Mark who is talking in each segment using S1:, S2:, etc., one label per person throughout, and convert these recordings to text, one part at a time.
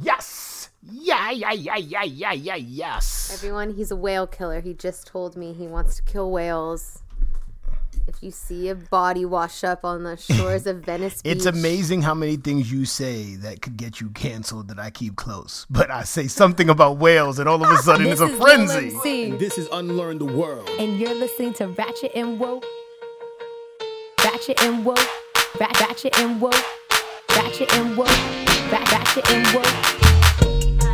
S1: Yes. Yeah, yeah, yeah, yeah, yeah, yeah, yes.
S2: Everyone, he's a whale killer. He just told me he wants to kill whales. If you see a body wash up on the shores of Venice Beach,
S1: It's amazing how many things you say that could get you canceled that I keep close. But I say something about whales and all of a sudden it's a
S3: is
S1: frenzy.
S3: Lil
S4: This is Unlearn the World.
S3: and you're listening to Ratchet and Woke. Ratchet and Woke. Ra- Ratchet and Woke. Ratchet and Woke. Ra- Ratchet and Woke.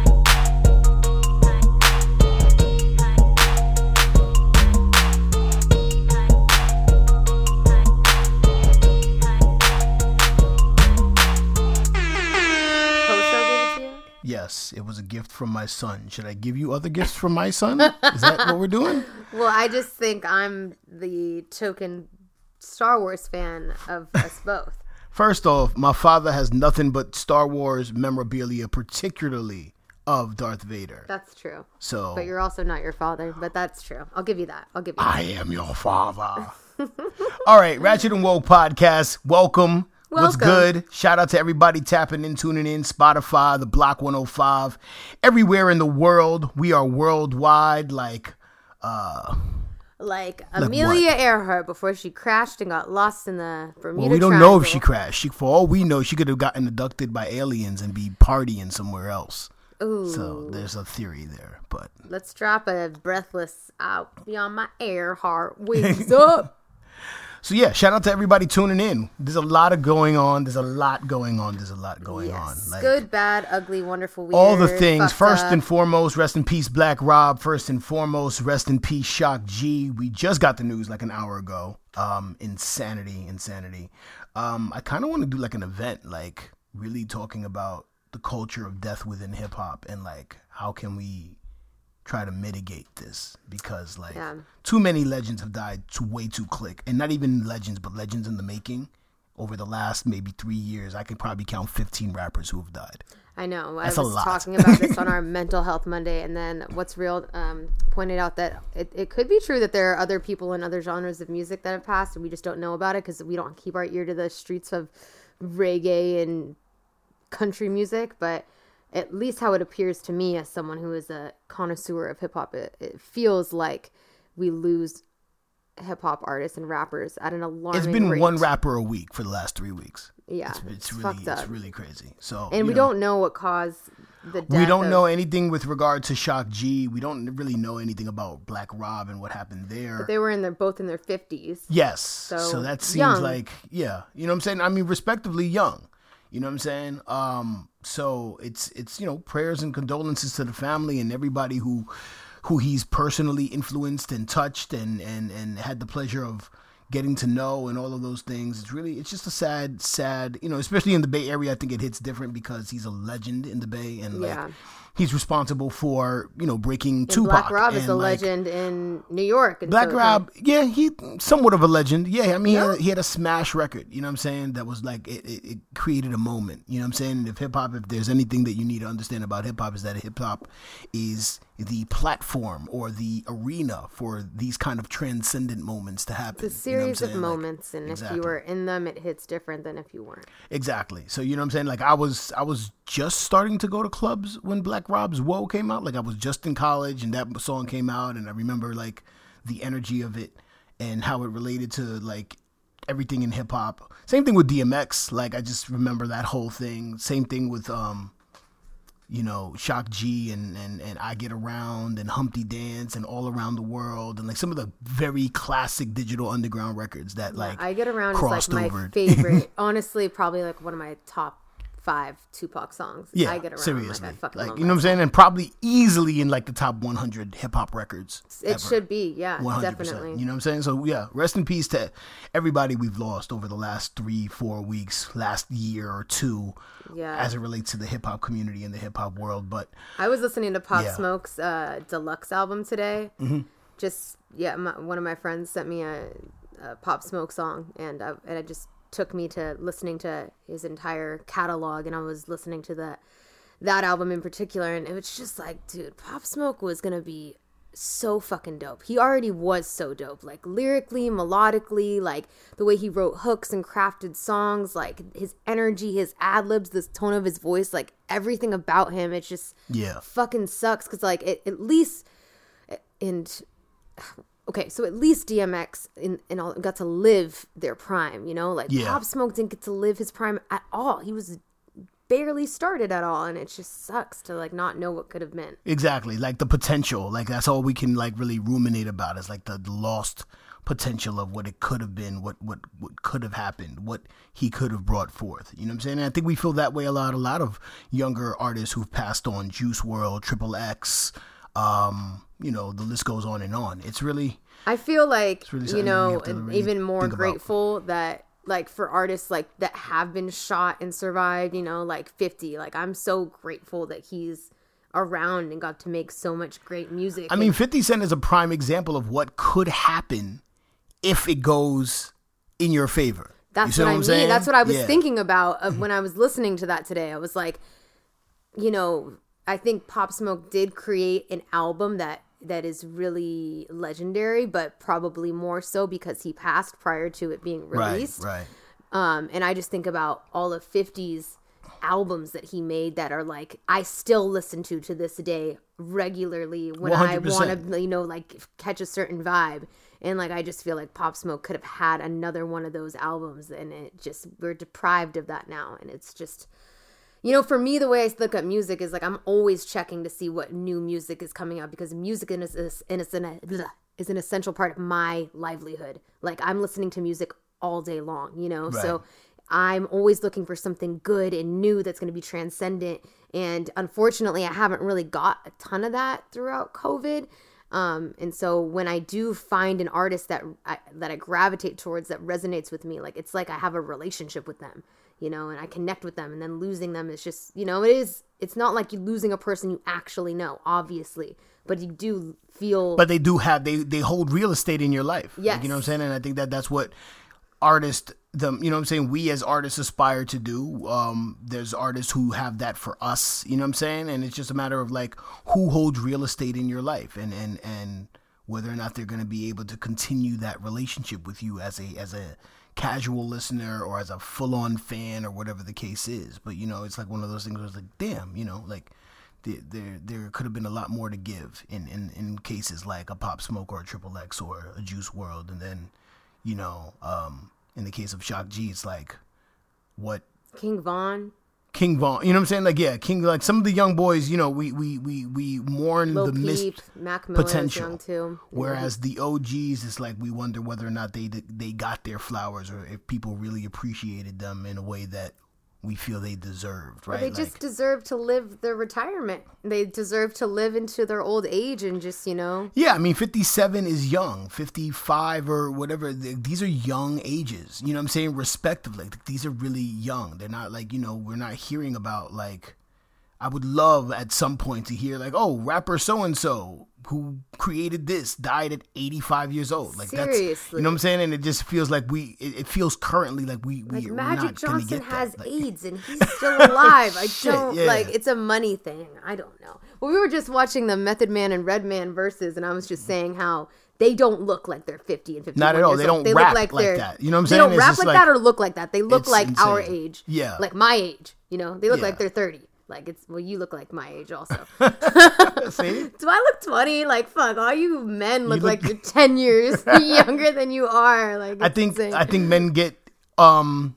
S2: Poso to you?
S1: Yes, it was a gift from my son. Should I give you other gifts from my son? Is that what we're doing?
S2: Well, I just think I'm the token Star Wars fan of us both.
S1: First off, my father has nothing but Star Wars memorabilia, particularly of Darth Vader.
S2: That's true.
S1: So
S2: But you're also not your father, but that's true. I'll give you that. I'll give you that.
S1: I am your father. All right, Ratchet and Woke podcast. Welcome. What's good? Shout out to everybody tapping in, tuning in, Spotify, the Block 105, everywhere in the world. We are worldwide. Like, uh,
S2: Like
S1: what?
S2: Amelia Earhart before she crashed and got lost in the Bermuda
S1: well, we don't know if she crashed. She, for all we know, she could have gotten abducted by aliens and be partying somewhere else.
S2: Ooh.
S1: So there's a theory there, but
S2: Let's drop a breathless out beyond my Earhart wings up.
S1: So yeah, shout out to everybody tuning in. There's a lot of going on. There's a lot going on. There's a lot going
S2: Yes.
S1: on. Like,
S2: Good, bad, ugly, wonderful, weird.
S1: all the things. First
S2: up.
S1: and foremost, rest in peace, Black Rob. First and foremost, rest in peace, Shock G. We just got the news like an hour ago. Um, insanity, insanity. Um, I kind of want to do like an event, like really talking about the culture of death within hip hop and like how can we try to mitigate this because like
S2: Yeah.
S1: too many legends have died too way too quick and not even legends but legends in the making over the last maybe three years i could probably count 15 rappers who have died
S2: I know. I
S1: That's a
S2: was
S1: lot.
S2: talking about this on our Mental Health Monday, and then What's Real um, pointed out that it, it could be true that there are other people in other genres of music that have passed, and we just don't know about it because we don't keep our ear to the streets of reggae and country music. But at least how it appears to me, as someone who is a connoisseur of hip hop, it, it feels like we lose hip hop artists and rappers at an alarming
S1: it's been
S2: rate.
S1: one rapper a week for the last three weeks
S2: Yeah,
S1: it's,
S2: it's,
S1: it's really
S2: fucked
S1: it's really crazy so
S2: and we
S1: know,
S2: don't know what caused the death
S1: we don't
S2: of-
S1: know anything with regard to shock g we don't really know anything about black rob and what happened there But
S2: They were in their both in their fifties.
S1: Yes. So,
S2: So,
S1: that seems
S2: young.
S1: like yeah, you know what I'm saying? I mean respectively young. You know what I'm saying? Um so it's it's you know prayers and condolences to the family and everybody who who he's personally influenced and touched and and and had the pleasure of getting to know and all of those things. It's really it's just a sad sad, you know, especially in the Bay Area I think it hits different because he's a legend in the Bay and like
S2: Yeah.
S1: He's responsible for, you know, breaking
S2: And
S1: Tupac
S2: Black Rob is a
S1: like,
S2: legend in New York. And
S1: Black
S2: so,
S1: Rob, yeah, he somewhat of a legend. Yeah, I mean, he, had, he had a smash record. You know what I'm saying? That was like it, it, it created a moment. You know what I'm saying? And if hip hop, if there's anything that you need to understand about hip hop, is that hip hop is the platform or the arena for these kind of transcendent moments to happen.
S2: It's a
S1: You know
S2: series of
S1: saying? Like,
S2: moments, and if you were in them, it hits different than if you weren't.
S1: Exactly. So you know what I'm saying? Like I was I was just starting to go to clubs when Black Rob's Whoa came out. Like I was just in college and that song came out and I remember like the energy of it and how it related to like everything in hip hop. Same thing with DMX. Like I just remember that whole thing. Same thing with um you know, Shock G and, and, and I Get Around and Humpty Dance and All Around the World and like some of the very classic digital underground records that like
S2: I Get Around is like my
S1: over.
S2: favorite. Honestly, probably like one of my top five Tupac songs.
S1: Yeah,
S2: I Get Around.
S1: seriously.
S2: Like, I fucking
S1: like you know what I'm saying, and probably easily in like the top 100 hip hop records.
S2: It
S1: ever.
S2: should be, yeah,
S1: 100%.
S2: definitely.
S1: You know what I'm saying? So yeah, rest in peace to everybody we've lost over the last three, four weeks, last year or two,
S2: Yeah.
S1: as it relates to the hip hop community and the hip hop world. But
S2: I was listening to Pop
S1: Yeah.
S2: Smoke's uh, deluxe album today.
S1: Mm-hmm.
S2: Just yeah, my, one of my friends sent me a, a Pop Smoke song, and I, and it just took me to listening to his entire catalog, and I was listening to that that album in particular, and it was just like, dude, Pop Smoke was gonna be so fucking dope. He already was so dope. Like lyrically, melodically, like the way he wrote hooks and crafted songs, like his energy, his ad libs, this tone of his voice, like everything about him. It just
S1: Yeah.
S2: fucking sucks because like it, at least and okay, so at least DMX in and all got to live their prime, you know? Like
S1: Yeah.
S2: Pop Smoke didn't get to live his prime at all. He was barely started at all and it just sucks to like not know what could have been.
S1: Exactly. Like the potential. Like that's all we can like really ruminate about is like the, the lost potential of what it could have been, what what what could have happened, what he could have brought forth. You know what I'm saying? And I think we feel that way a lot. A lot of younger artists who've passed on, Juice WRLD, Triple X, um, you know, the list goes on and on. It's really
S2: I feel like
S1: really
S2: you know,
S1: really
S2: even more
S1: think about.
S2: grateful that like for artists like that have been shot and survived, you know, like 50. Like I'm so grateful that he's around and got to make so much great music.
S1: I mean, 50 Cent is a prime example of what could happen if it goes in your favor.
S2: That's
S1: see
S2: what, I
S1: I'm
S2: mean.
S1: saying?
S2: That's what I was
S1: Yeah.
S2: thinking about of when I was listening to that today. I was like, you know, I think Pop Smoke did create an album that that is really legendary, but probably more so because he passed prior to it being released.
S1: right.
S2: Um, and I just think about all of 50's albums that he made that are like I still listen to to this day regularly when I
S1: 100%.
S2: want to you know like catch a certain vibe and like I just feel like Pop Smoke could have had another one of those albums and it just we're deprived of that now and it's just you know for me the way I look at music is like I'm always checking to see what new music is coming out because music is is, is, an, is an essential part of my livelihood like I'm listening to music all day long you know so I'm always looking for something good and new that's going to be transcendent. And unfortunately, I haven't really got a ton of that throughout COVID. Um, and so when I do find an artist that I, that I gravitate towards that resonates with me, like it's like I have a relationship with them, you know, and I connect with them. And then losing them is just, you know, it is. It's not like you losing a person you actually know, obviously, but you do feel.
S1: but they do have they they hold real estate in your life. Like,
S2: Yes.
S1: you know what I'm saying? And I think that that's what artists them you know what I'm saying we as artists aspire to do. Um there's artists who have that for us, you know what I'm saying? And it's just a matter of like who holds real estate in your life and and and whether or not they're going to be able to continue that relationship with you as a as a casual listener or as a full-on fan or whatever the case is. But you know, it's like one of those things where it's like damn, you know, like there there, there could have been a lot more to give in, in, in cases like a Pop Smoke or a Triple X or a Juice WRLD, and then you know, um, in the case of Shock G, it's like what
S2: King Von,
S1: King Von, you know what I'm saying? Like yeah, King like some of the young boys, you know, we we we we mourn
S2: Lil
S1: the missed
S2: Mac Miller
S1: potential.
S2: young too.
S1: Whereas the OGs, it's like we wonder whether or not they they got their flowers or if people really appreciated them in a way that we feel they deserved, right?
S2: They
S1: like,
S2: just deserve to live their retirement. They deserve to live into their old age and just, you know,
S1: Yeah, I mean, 57 is young. 55 or whatever, these are young ages. You know what I'm saying? Respectively. These are really young. They're not like, you know, we're not hearing about, like, I would love at some point to hear, like, oh, rapper so and so who created this died at 85 years old. Like, that's, you know what I'm saying? And it just feels like we, it, it feels currently like we, we
S2: like
S1: we're
S2: Magic Johnson has.
S1: Like,
S2: AIDS and he's still alive. I
S1: Shit,
S2: don't
S1: yeah.
S2: like it's a money thing. I don't know. Well, we were just watching the Method Man and Redman verses, and I was just saying how they don't look like they're 50 and 50.
S1: Not at all. They don't they rap like
S2: they're-
S1: that. You know what I'm saying?
S2: they don't
S1: It's
S2: rap like,
S1: like-
S2: that or look like that. They look like our age.
S1: Yeah.
S2: Like my age. You know, they look
S1: Yeah.
S2: like they're 30. Like it's well, you look like my age also.
S1: See?
S2: Do I look 20? Like fuck, all you men look,
S1: look-
S2: like you're 10 years younger than you are. Like
S1: I think
S2: insane.
S1: I think men get um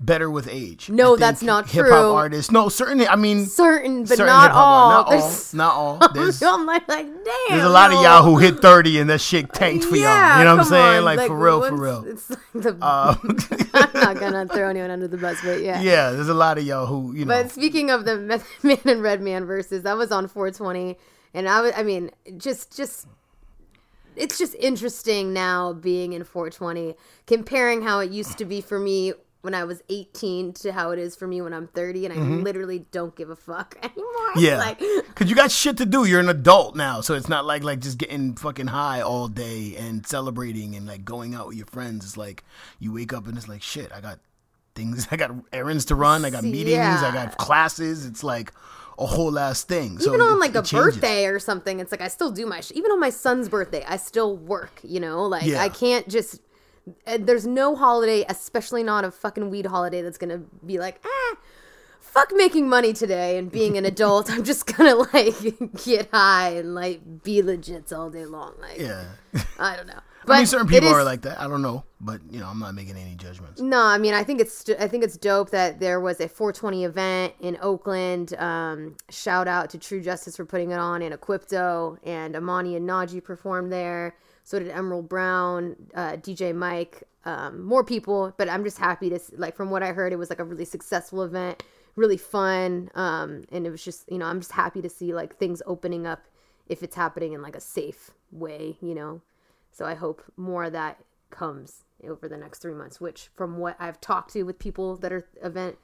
S1: better with age.
S2: No, that's not
S1: hip
S2: true.
S1: Hip hop artists. No, certainly. I mean,
S2: certain, but
S1: certain
S2: not
S1: hip-hop
S2: all.
S1: Not all.
S2: There's-
S1: Not all. There's,
S2: I'm like, like, damn.
S1: there's a lot of y'all who hit thirty and that shit tanked for
S2: yeah,
S1: y'all. You know what I'm saying?
S2: on.
S1: Like, for real, for real.
S2: It's like the,
S1: Uh,
S2: I'm not gonna throw anyone under the bus, but yeah.
S1: yeah, there's a lot of y'all who you know.
S2: But speaking of the Method Man and Red Man verses, that was on 420, and I was, I mean, just, just, it's just interesting now being in 420, comparing how it used to be for me when I was 18 to how it is for me when I'm 30, and I literally don't give a fuck anymore.
S1: Mm-hmm. yeah,
S2: like,
S1: because you got shit to do. You're an adult now, so it's not like like just getting fucking high all day and celebrating and like going out with your friends. It's like you wake up and it's like shit. I got things. I got errands to run. I got meetings. I got classes. It's like a whole ass thing. So
S2: even on
S1: it-
S2: like
S1: it
S2: a
S1: changes.
S2: birthday or something it's like i still do my sh- even on my son's birthday i still work you know like
S1: Yeah.
S2: i can't just there's no holiday especially not a fucking weed holiday that's gonna be like ah fuck making money today and being an adult i'm just gonna like get high and like be legit all day long like
S1: Yeah.
S2: i don't know But
S1: I mean, certain people are like that. I don't know, but you know, I'm not making any judgments.
S2: no, I mean, I think it's I think it's dope that there was a 420 event in Oakland. Um, shout out to True Justice for putting it on, and Equipto and Amani and Naji performed there. So did Emerald Brown, uh, DJ Mike, um, more people. But I'm just happy to like from what I heard, it was like a really successful event, really fun, um, and it was just you know I'm just happy to see like things opening up if it's happening in like a safe way, you know. So I hope more of that comes over the next three months, which from what I've talked to with people that are event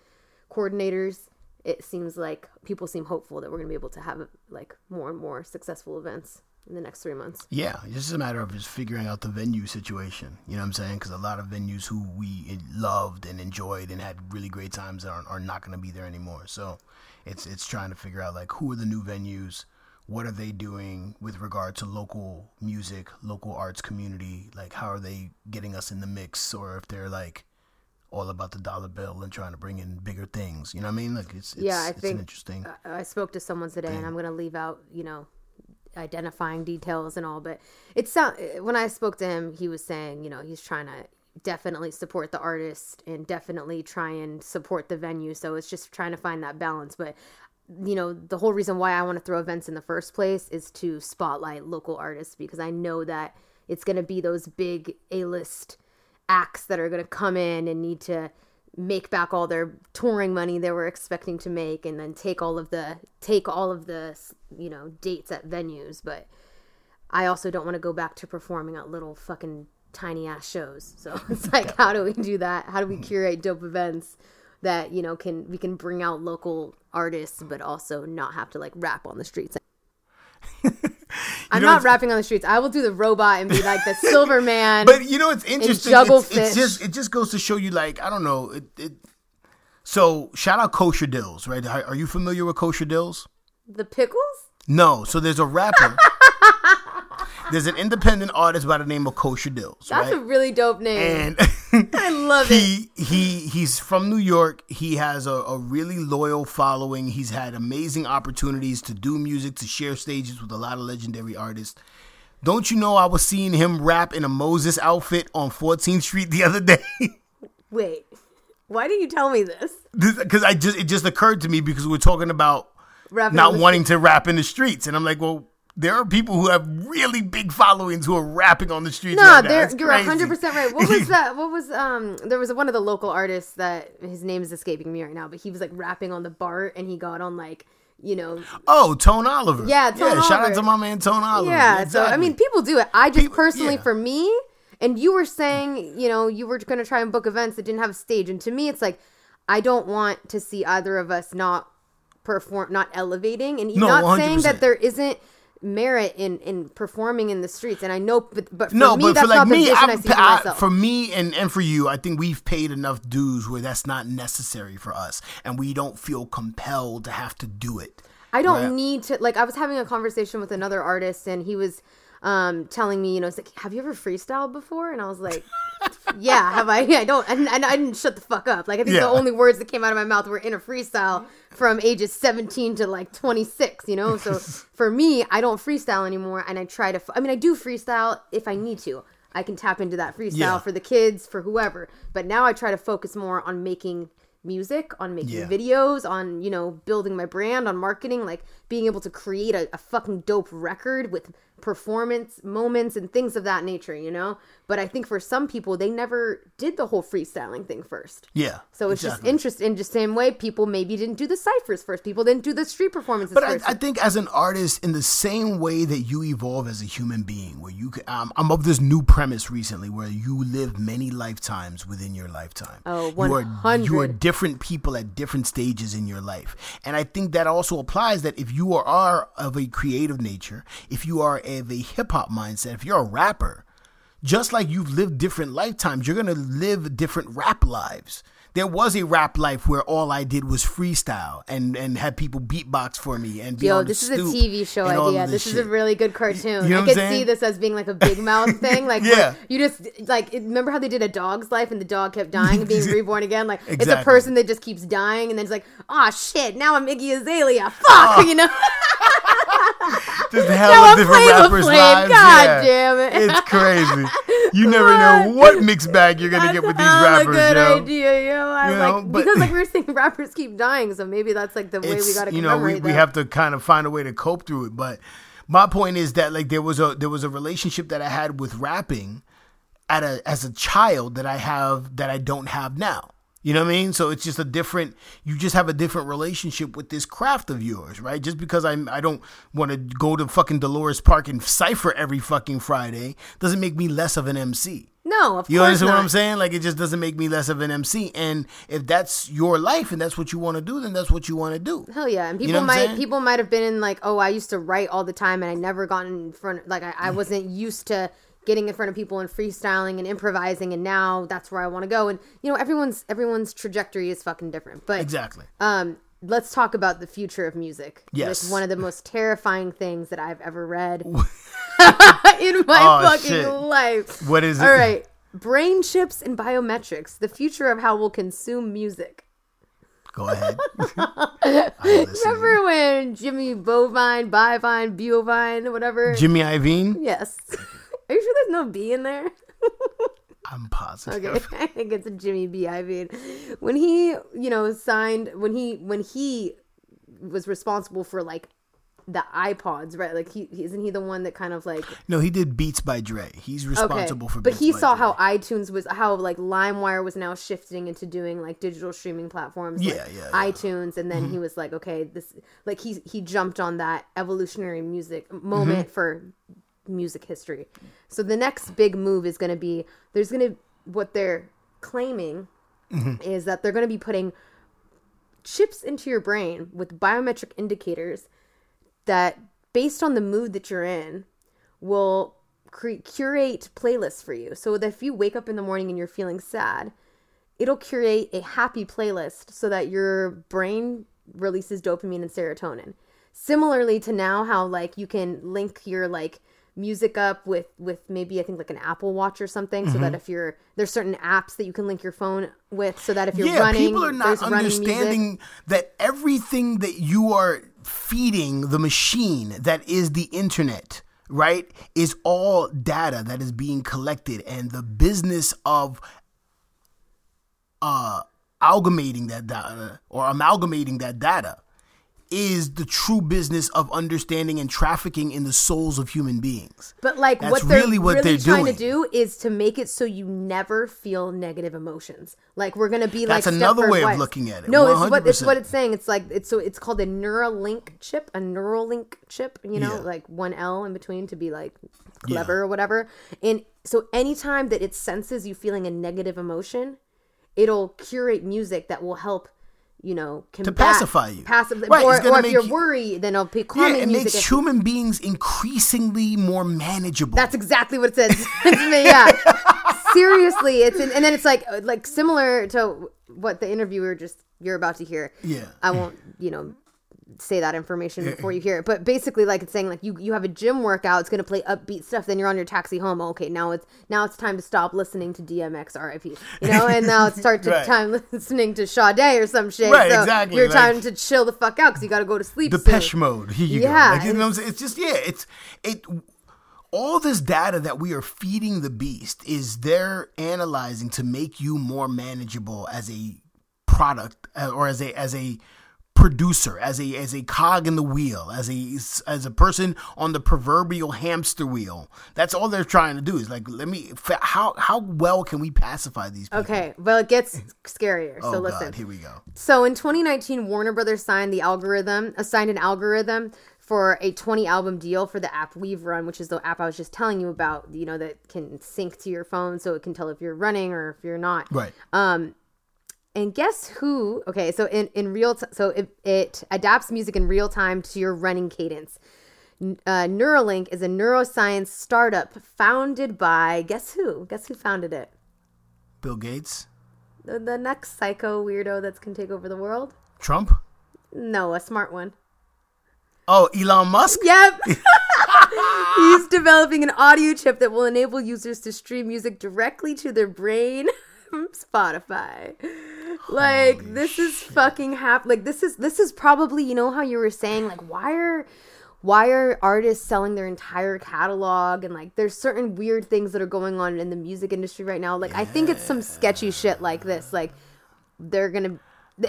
S2: coordinators, it seems like people seem hopeful that we're going to be able to have like more and more successful events in the next three months.
S1: Yeah, it's just a matter of just figuring out the venue situation. You know what I'm saying? Because a lot of venues who we loved and enjoyed and had really great times are, are not going to be there anymore. So it's it's trying to figure out like who are the new venues, what are they doing with regard to local music, local arts community, like how are they getting us in the mix, or if they're like all about the dollar bill and trying to bring in bigger things. You know what I mean? Like it's, it's
S2: Yeah, I
S1: it's
S2: think-
S1: an interesting.
S2: I spoke to someone today, and I'm going to leave out, you know, identifying details and all. But it's sound when I spoke to him, he was saying, you know, he's trying to definitely support the artist and definitely try and support the venue. So it's just trying to find that balance. But you know, the whole reason why I want to throw events in the first place is to spotlight local artists because I know that it's going to be those big A-list acts that are going to come in and need to make back all their touring money they were expecting to make and then take all of the take all of the you know dates at venues. But i also don't want to go back to performing at little fucking tiny ass shows. So it's like how do we do that? How do we curate dope events that you know can we can bring out local artists but also not have to like rap on the streets I'm
S1: know,
S2: not rapping on the streets. I will do the robot and be like the silver man.
S1: But you know it's interesting.
S2: juggle
S1: It's, it's just it just goes to show you like I don't know. It, it so shout out Kosher Dills, right? Are, are you familiar with Kosher Dills?
S2: the pickles?
S1: No. So there's a rapper. there's an independent artist by the name of Kosher Dills,
S2: That's
S1: right?
S2: a really dope name.
S1: and
S2: I love it.
S1: he he he's from New York. He has a, a really loyal following. He's had amazing opportunities to do music, to share stages with a lot of legendary artists. Don't you know I was seeing him rap in a Moses outfit on 14th Street the other day?
S2: Wait, why did you tell me this?
S1: Because I just it just occurred to me because we're talking about
S2: Rapping
S1: not
S2: the
S1: wanting to rap in the streets, and I'm like, well, there are people who have really big followings who are rapping on the streets.
S2: No,
S1: right now.
S2: there
S1: It's
S2: you're hundred percent right. What was that? What was um? There was one of the local artists that his name is escaping me right now, but he was like rapping on the BART, and he got on like you know
S1: Oh, Tone Oliver.
S2: Yeah, Tone
S1: Shout out to my man Tone Oliver.
S2: yeah. So I mean, people do it. I just
S1: People-
S2: personally,
S1: yeah.
S2: for me, and you were saying, you know, you were going to try and book events that didn't have a stage, and to me, it's like I don't want to see either of us not perform, not elevating, and
S1: No,
S2: not saying
S1: 100%.
S2: that there isn't merit in in performing in the streets and i know but, but for
S1: no,
S2: me
S1: but
S2: that's
S1: for like
S2: not
S1: me,
S2: i,
S1: I,
S2: for
S1: I- for me and, and for you, I think we've paid enough dues where that's not necessary for us, and we don't feel compelled to have to do it.
S2: I don't
S1: Right.
S2: need to like I was having a conversation with another artist and he was um telling me, you know, it's like, have you ever freestyled before? And I was like, Yeah, have I? I don't and, and I didn't shut the fuck up. Like I think
S1: Yeah.
S2: the only words that came out of my mouth were in a freestyle from ages 17 to like 26, you know? So for me, I don't freestyle anymore and I try to I mean, I do freestyle if I need to. I can tap into that freestyle
S1: Yeah.
S2: for the kids, for whoever. But now I try to focus more on making music, on making
S1: Yeah.
S2: videos, on, you know, building my brand, on marketing, like being able to create a, a fucking dope record with performance moments and things of that nature, you know? But I think for some people, they never did the whole freestyling thing first.
S1: Yeah.
S2: So it's
S1: exactly.
S2: just interesting. In just the same way, people maybe didn't do the ciphers first. People didn't do the street performances
S1: But I. I think as an artist, in the same way that you evolve as a human being, where you can, um, I'm of this new premise recently where you live many lifetimes within your lifetime.
S2: Oh,
S1: You are, you are different people at different stages in your life. And I think that also applies that if you are, of a creative nature, if you are of a hip hop mindset, if you're a rapper, just like you've lived different lifetimes, you're to live different rap lives. There was a rap life where all I did was freestyle and and had people beatbox for me and be
S2: Yo, this is a TV show
S1: and all of
S2: idea. This, is a really good cartoon.
S1: You know
S2: I could see this as being like a big mouth thing. Like,
S1: Yeah.
S2: you just like remember how they did a dog's life and the dog kept dying and being reborn again. Like, it's a person that just keeps dying and then it's like, oh shit, now I'm Iggy Azalea. Fuck, ah. you know.
S1: Just hell
S2: Now
S1: of
S2: I'm
S1: different rappers' lives.
S2: God
S1: yeah.
S2: damn it.
S1: It's crazy. You never know what mixed bag you're gonna
S2: That's
S1: get with these rappers,
S2: good
S1: yo.
S2: idea, yo. I
S1: You
S2: like
S1: know, but-
S2: because like we were saying, rappers keep dying, so maybe that's like the way we got to
S1: you know we, we have to kind of find a way to cope through it but my point is that like there was a there was a relationship that i had with rapping at a as a child that i have that i don't have now. You know what i mean? So it's just a different you just have a different relationship with this craft of yours right? Just because i'm i don't want to go to fucking dolores park and cipher every fucking friday doesn't make me less of an mc
S2: no, of
S1: you
S2: course
S1: understand
S2: not.
S1: what I'm saying? Like it just doesn't make me less of an MC. And if that's your life and that's what you want to do, then that's what you want to do.
S2: Hell yeah, and
S1: You
S2: people
S1: know
S2: might people might have been in like, oh, I used to write all the time, and I never got in front. Like I, I wasn't used to getting in front of people and freestyling and improvising, and now that's where I want to go. And you know, everyone's everyone's trajectory is fucking different. But
S1: Exactly.
S2: um, let's talk about the future of music.
S1: Yes.
S2: with one of the most terrifying things that I've ever read in my
S1: Oh,
S2: fucking
S1: shit.
S2: life.
S1: What is it?
S2: All right, brain chips and biometrics: the future of how we'll consume music.
S1: Go ahead.
S2: Remember when Jimmy Bovine, Bivine, Bovine, whatever?
S1: Jimmy Iovine?
S2: yes. Are you sure there's no B in there?
S1: I'm positive.
S2: Okay, I think it's a Jimmy B. Iovine. When he, you know, signed when he when he was responsible for like the iPods, right? Like he isn't he the one that kind of like
S1: No, he did Beats by Dre. He's responsible for
S2: but
S1: Beats
S2: he saw
S1: Dre.
S2: how iTunes was how like LimeWire was now shifting into doing like digital streaming platforms like
S1: Yeah, yeah, yeah.
S2: iTunes and then
S1: Mm-hmm.
S2: he was like okay this like he he jumped on that evolutionary music
S1: Mm-hmm.
S2: moment for music history. So the next big move is going to be there's going to what they're claiming
S1: Mm-hmm.
S2: is that they're going to be putting chips into your brain with biometric indicators that based on the mood that you're in will cre- curate playlists for you so that if you wake up in the morning and you're feeling sad it'll curate a happy playlist so that your brain releases dopamine and serotonin similarly to now how like you can link your like music up with with maybe i think like an apple watch or something so
S1: Mm-hmm.
S2: that if you're there's certain apps that you can link your phone with so that if you're
S1: yeah,
S2: running
S1: people are not
S2: there's running music.
S1: understanding that everything that you are feeding the machine that is the internet, right, is all data that is being collected, and the business of uh, amalgamating that data or amalgamating that data is the true business of understanding and trafficking in the souls of human beings.
S2: But like
S1: That's
S2: what they're
S1: really what
S2: really
S1: they're
S2: trying
S1: doing.
S2: to do is to make it so you never feel negative emotions. Like we're gonna be
S1: That's
S2: like
S1: That's
S2: another
S1: way of looking at it,
S2: No, it's what it's what it's saying. It's like it's so it's called a Neuralink chip, a Neuralink chip. You know,
S1: Yeah.
S2: like one L in between to be like clever or whatever. And so anytime that it senses you feeling a negative emotion, it'll curate music that will help. You know, combat, to
S1: pacify you.
S2: Passive,
S1: Right,
S2: or, or if you're
S1: you-
S2: worried, then it'll be
S1: Yeah,
S2: calming
S1: it
S2: music.
S1: makes human beings increasingly more manageable.
S2: That's exactly what it says. yeah. Seriously, it's in, and then it's like like similar to what the interviewer just you're about to hear.
S1: Yeah.
S2: I won't, you know, say that information before you hear it. But basically like it's saying like you you have a gym workout, it's gonna play upbeat stuff, then you're on your taxi home. Okay, now it's now it's time to stop listening to DMX RIP. You know, and now it's start to
S1: Right.
S2: time listening to Sade or some shit.
S1: Right,
S2: so
S1: exactly,
S2: You're
S1: like-
S2: time to chill the fuck out because you gotta go to sleep. soon.
S1: Depeche Mode. Here you
S2: Yeah,
S1: go. Like, you know what I'm saying? It's just yeah. It's it. All this data that we are feeding the beast is they're analyzing to make you more manageable as a product uh, or as a as a producer as a as a cog in the wheel as a as a person on the proverbial hamster wheel that's all they're trying to do is like let me how how well can we pacify these people
S2: Okay, well it gets scarier.
S1: oh
S2: so listen.
S1: god here we go
S2: So in 2019, Warner Brothers signed the algorithm, uh, assigned an algorithm for a 20 album deal for the app Weav Run, which is the app I was just telling you about. You know that can sync to your phone, so it can tell if you're running or if you're not.
S1: right um,
S2: And guess who? Okay, so in in real, t- so it, it adapts music in real time to your running cadence. Uh, Neuralink is a neuroscience startup founded by guess who? Guess who founded it?
S1: Bill Gates
S2: the, the next psycho weirdo that's can take over the world?
S1: Trump?
S2: No, a smart one.
S1: Oh, Elon Musk?
S2: Yep. He's developing an audio chip that will enable users to stream music directly to their brain from Spotify. Like this is fucking hap like this is this is probably you know how you were saying like why are why are artists selling their entire catalog and like there's certain weird things that are going on in the music industry right now? Like I think it's some sketchy shit like this like they're gonna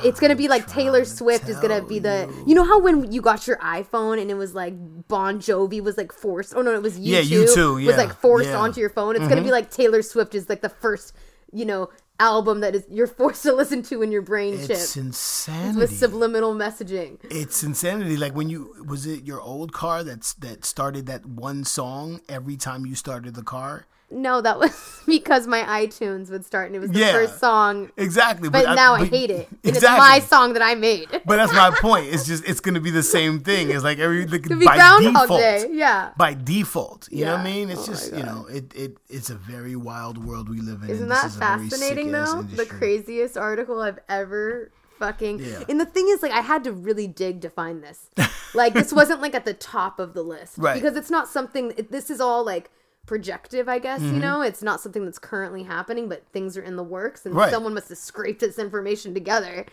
S2: it's gonna be like Taylor Swift is gonna be the you. know how when you got your iPhone and it was like Bon Jovi was like forced oh no it was you
S1: Yeah, U2,
S2: was like forced
S1: yeah.
S2: onto your phone it's gonna be like Taylor Swift is like the first you know album that is you're forced to listen to in your brain chip
S1: It's insanity.
S2: with subliminal messaging
S1: it's insanity. Like when you was it your old car that's that started that one song every time you started the car?
S2: No that was because my iTunes would start and it was the
S1: Yeah.
S2: first song
S1: Exactly.
S2: but, now I
S1: but-
S2: hate it and
S1: Exactly.
S2: it's my song that I made
S1: But that's my point. It's just it's gonna be the same thing. It's like every
S2: to be
S1: by
S2: Groundhog
S1: default.
S2: Day yeah
S1: By default, you know what I mean? Oh it's
S2: Oh
S1: just you know it, it it's a very wild world we live in.
S2: Isn't that fascinating though? The craziest article I've ever fucking
S1: Yeah.
S2: And the thing is like I had to really dig to find this. like this wasn't like at the top of the list
S1: Right.
S2: because it's not something it, this is all like projective, I guess,
S1: Mm-hmm.
S2: you know? It's not something that's currently happening, but things are in the works and
S1: Right.
S2: someone must have scraped this information together.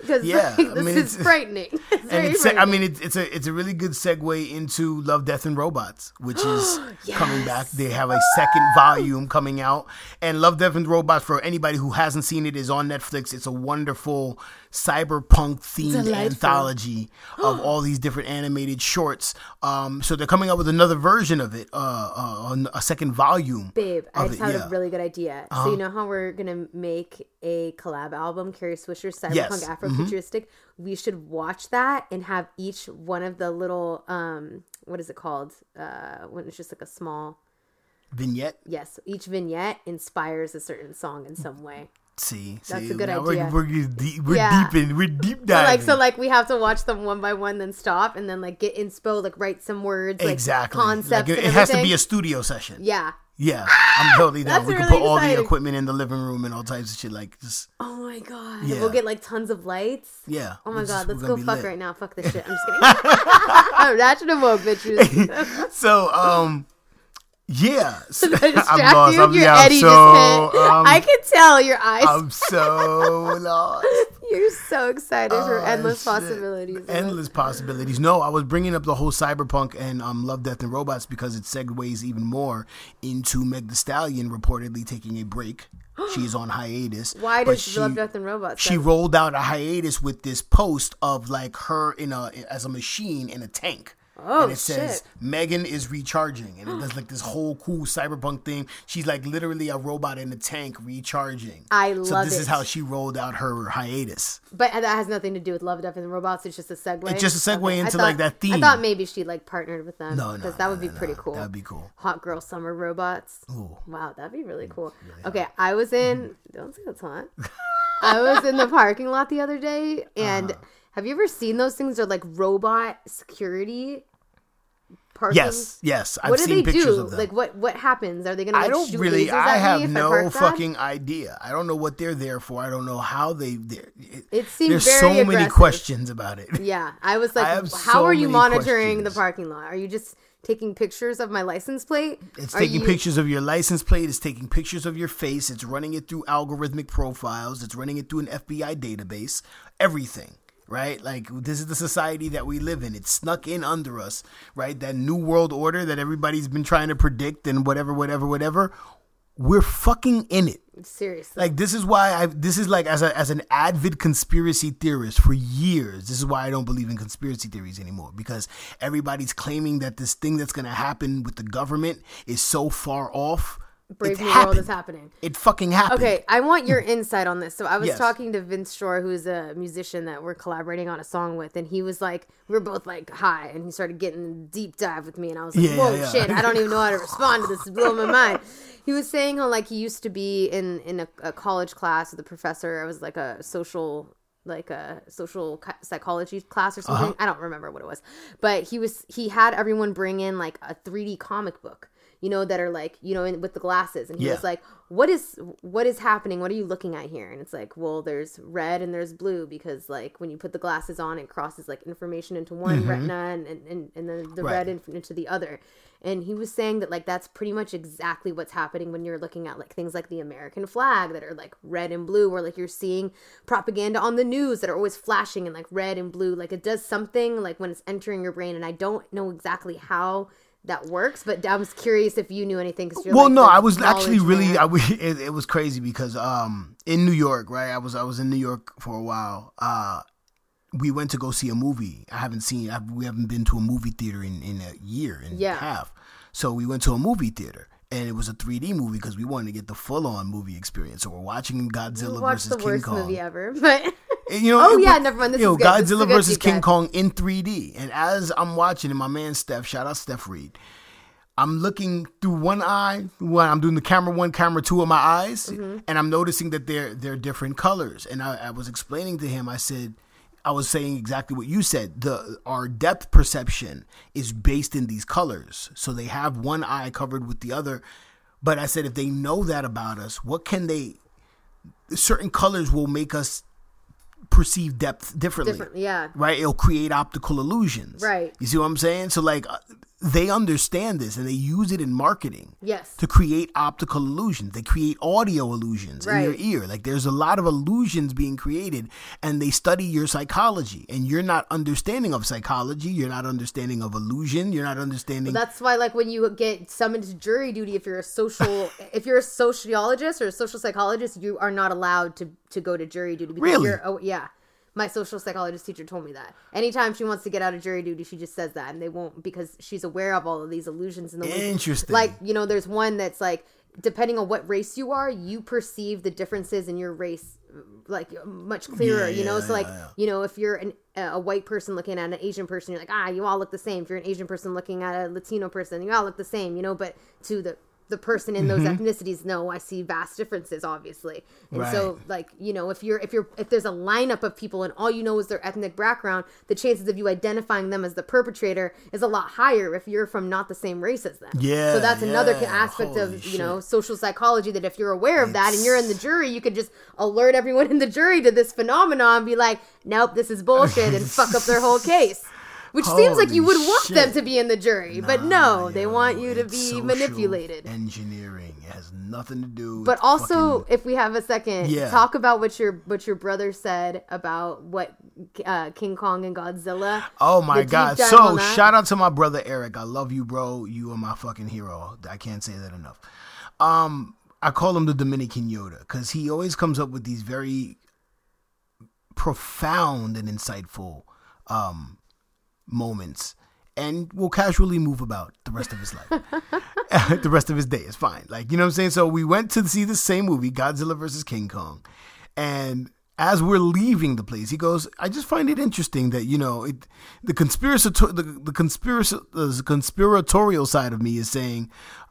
S2: Because
S1: Yeah,
S2: like,
S1: I mean,
S2: is
S1: it's-
S2: frightening. It's
S1: And it's, I mean, it's, it's a it's a really good segue into Love, Death, and Robots, which is coming back. They have a second volume coming out, and Love, Death, and Robots for anybody who hasn't seen it is on Netflix. It's a wonderful cyberpunk themed anthology of all these different animated shorts. Um, so they're coming out with another version of it, uh, uh on a second volume.
S2: Babe, I just
S1: it,
S2: had
S1: yeah. Uh-huh.
S2: a really good idea. So you know how we're gonna make a collab album, Carrie Swisher, Cyberpunk
S1: Yes. Mm-hmm.
S2: Afrofuturistic. We should watch that and have each one of the little um, what is it called? Uh, when it's just like a small
S1: vignette.
S2: yes, each vignette inspires a certain song in some way.
S1: See,
S2: That's
S1: see,
S2: a good idea.
S1: We're, we're, deep, we're
S2: Yeah.
S1: deep in, we're deep
S2: So
S1: diving.
S2: like so like we have to watch them one by one, then stop, and then like get inspo, like write some words, like
S1: exactly.
S2: concepts.
S1: Like, it, it has to be a studio session.
S2: yeah.
S1: Yeah, I'm totally down.
S2: That's
S1: We can
S2: really
S1: put all the equipment in the living room and all types of shit. Like, just
S2: Oh my god.
S1: Yeah.
S2: We'll get like tons of lights.
S1: yeah.
S2: Oh my god,
S1: just-
S2: let's go fuck
S1: lit.
S2: right now. Fuck this shit. I'm just kidding. I'm ratchet and woke, bitches.
S1: So, um, yeah. So, I'm lost.
S2: you.
S1: I'm, yeah, I'm so, um,
S2: I can tell your eyes.
S1: I'm so lost.
S2: You're so excited for
S1: Oh,
S2: endless
S1: shit.
S2: possibilities.
S1: Endless possibilities. No, I was bringing up the whole cyberpunk and um, Love, Death, and Robots because it segues even more into Meg The Stallion reportedly taking a break. She's on hiatus.
S2: Why does
S1: she-
S2: Love, Death, and Robots?
S1: she rolled out a hiatus with this post of like her in a as a machine in a tank.
S2: Oh,
S1: and it says
S2: shit.
S1: Megan is recharging, and it does like this whole cool cyberpunk thing. She's like literally a robot in a tank recharging.
S2: I love so
S1: this is how she rolled out her hiatus.
S2: But that has nothing to do with Love, Death, and Robots. It's just a segue.
S1: It's just a segue
S2: I
S1: into,
S2: thought-
S1: like, that theme.
S2: I thought maybe she like partnered with them.
S1: No, no,
S2: because that
S1: no,
S2: would be
S1: no,
S2: pretty
S1: no.
S2: cool.
S1: That'd be cool.
S2: Hot girl summer robots.
S1: Ooh.
S2: Wow, that'd be really cool. Okay, I was in. Don't say that's hot. I was in the parking lot the other day, and
S1: Uh-huh.
S2: have you ever seen those things? They're like robot security. Parking.
S1: Yes, yes, I've
S2: What do
S1: seen
S2: they
S1: pictures
S2: do?
S1: of them.
S2: Like what? What happens? Are they gonna? Like,
S1: I don't
S2: shoot
S1: really. I have
S2: I
S1: no
S2: bad?
S1: fucking idea. I don't know what they're there for. I don't know how they. It,
S2: It seemed
S1: there's so many questions about it.
S2: Yeah, I was like,
S1: I
S2: how
S1: so
S2: are you monitoring the parking lot? Are you just taking pictures of my license plate?
S1: It's
S2: Are
S1: taking
S2: you-
S1: pictures of your license plate. It's taking pictures of your face. It's running it through algorithmic profiles. It's running it through an FBI database. Everything, right? Like this is the society that we live in. It's snuck in under us, right? That new world order that everybody's been trying to predict and whatever, whatever, whatever. We're fucking in it.
S2: Seriously.
S1: Like this is why I this is like as a as an avid conspiracy theorist for years. This is why I don't believe in conspiracy theories anymore because everybody's claiming that this thing that's going to happen with the government is so far off.
S2: Brave
S1: It
S2: New World is happening.
S1: It fucking happened.
S2: Okay, I want your insight on this. So I was
S1: Yes.
S2: talking to Vince Shore, who's a musician that we're collaborating on a song with, and he was like, we are both like high, and he started getting deep dive with me, and I was like,
S1: Yeah,
S2: whoa,
S1: yeah.
S2: shit, I don't even know how to respond to this. It's blowing my mind. He was saying how like he used to be in in a, a college class with a professor. I was like a social like a social psychology class or uh-huh. something. I don't remember what it was, but he was he had everyone bring in like a 3D comic book. You know, that are like, you know, in, with the glasses. And he
S1: Yeah.
S2: was like, what is what is happening? What are you looking at here? And it's like, well, there's red and there's blue because like when you put the glasses on, it crosses like information into one retina and and, and, and then the
S1: Mm-hmm. Right.
S2: red in- into the other. And he was saying that like that's pretty much exactly what's happening when you're looking at like things like the American flag that are like red and blue, or like you're seeing propaganda on the news that are always flashing and like red and blue. Like it does something like when it's entering your brain, and I don't know exactly how that works, but I was curious if you knew anything. Cause you're,
S1: well
S2: like,
S1: no i was actually really i was it, it was crazy because um in new york right i was i was in new york for a while uh we went to go see a movie i haven't seen I, we haven't been to a movie theater in in a year and
S2: Yeah.
S1: a half so we went to a movie theater and it was a 3D movie because we wanted to get the full-on movie experience. So we're watching Godzilla
S2: watch
S1: versus
S2: the
S1: King
S2: worst
S1: Kong.
S2: movie ever, but
S1: you know,
S2: Oh, yeah,
S1: was-
S2: never mind, this
S1: you know,
S2: good,
S1: Godzilla versus King. Kong in 3D. And as I'm watching, and my man Steph, shout out Steph Reed, I'm looking through one eye when I'm doing the camera one, camera two of my eyes,
S2: Mm-hmm.
S1: and I'm noticing that they're they're different colors. And I, I was explaining to him, I said, I was saying exactly what you said. The our depth perception is based in these colors. So they have one eye covered with the other. But I said if they know that about us, what can they certain colors will make us perceive depth differently.
S2: Different, yeah.
S1: Right? It'll create optical illusions.
S2: Right.
S1: You see what I'm saying? So like uh, they understand this and they use it in marketing
S2: yes,
S1: to create optical illusions. They create audio illusions in your ear. Like there's a lot of illusions being created and they study your psychology and you're not understanding of psychology, you're not understanding of illusion, you're not understanding
S2: That's why, like, when you get summoned to jury duty, if you're a social, if you're a sociologist or a social psychologist, you are not allowed to to go to jury duty. Because
S1: Really?
S2: You're, oh, yeah. My social psychologist teacher told me that. Anytime she wants to get out of jury duty, she just says that, and they won't because she's aware of all of these illusions in the way-
S1: Interesting.
S2: Like, you know, there's one that's like, depending on what race you are, you perceive the differences in your race like much clearer.
S1: Yeah,
S2: you know,
S1: yeah,
S2: so like
S1: yeah.
S2: you know, if you're an, a white person looking at an Asian person, you're like, ah, you all look the same. If you're an Asian person looking at a Latino person, you all look the same, you know. But to the the person in those
S1: Mm-hmm.
S2: ethnicities, no, I see vast differences, obviously. And so, like, you know, if you're if you're if there's a lineup of people and all you know is their ethnic background, the chances of you identifying them as the perpetrator is a lot higher if you're from not the same race as them.
S1: Yeah,
S2: So that's another aspect
S1: Holy
S2: of you know social psychology that if you're aware of that and you're in the jury, you could just alert everyone in the jury to this phenomenon and be like, nope, this is bullshit and fuck up their whole case. Which seems like you would
S1: Holy
S2: want them to be in the jury, but no, they want you to be manipulated.
S1: Engineering it has nothing to do.
S2: But also,
S1: fucking-
S2: if we have a second,
S1: Yeah.
S2: talk about what your what your brother said about what uh, King Kong and Godzilla.
S1: oh my god! So shout out to my brother Eric. I love you, bro. You are my fucking hero. I can't say that enough. Um, I call him the Dominican Yoda because he always comes up with these very profound and insightful um moments and will casually move about the rest of his life. the rest of his day is fine. Like, you know what I'm saying? So we went to see the same movie, Godzilla versus King Kong. And as we're leaving the place, he goes, I just find it interesting that, you know, it, the conspiracy, the, the conspiracy, the conspiratorial side of me is saying,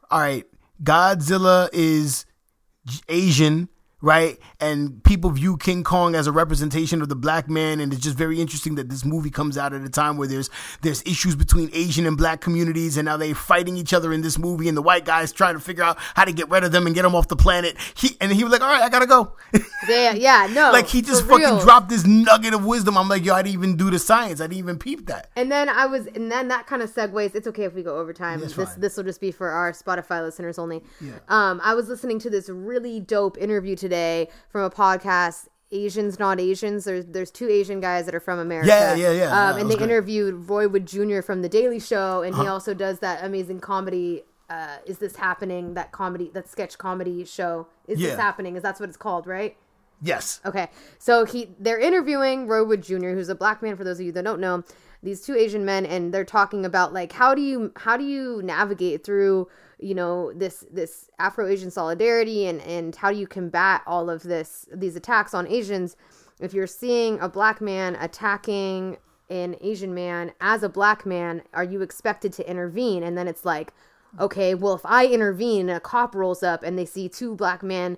S1: all right, Godzilla is Asian, right? And people view King Kong as a representation of the black man, and it's just very interesting that this movie comes out at a time where there's there's issues between Asian and black communities, and now they're fighting each other in this movie, and the white guy's trying to figure out how to get rid of them and get them off the planet. He and he was like, "All right, I gotta go."
S2: Yeah, yeah, no.
S1: like he just fucking
S2: real.
S1: dropped this nugget of wisdom. I'm like, yo, I didn't even do the science. I didn't even peep that.
S2: And then I was, and then that kind of segues. It's okay if we go over time.
S1: That's
S2: this
S1: fine.
S2: this will just be for our Spotify listeners only. Yeah. Um, I was listening to this really dope interview today from a podcast. Asians, not Asians. There's there's two Asian guys that are from America.
S1: Yeah, yeah, yeah.
S2: Um,
S1: That
S2: and they
S1: great.
S2: interviewed Roy Wood Jr. from The Daily Show, and
S1: Uh-huh.
S2: he also does that amazing comedy. Uh, is this happening? That comedy, that sketch comedy show. Is
S1: Yeah.
S2: this happening? Is that's what it's called, right?
S1: Yes.
S2: Okay, so he they're interviewing Roy Wood Jr., who's a black man. For those of you that don't know, these two Asian men, and they're talking about like how do you how do you navigate through you know this this Afro Asian solidarity and and how do you combat all of this these attacks on Asians if you're seeing a black man attacking an Asian man as a black man, are you expected to intervene? And then it's like, okay, well, if I intervene a cop rolls up and they see two black men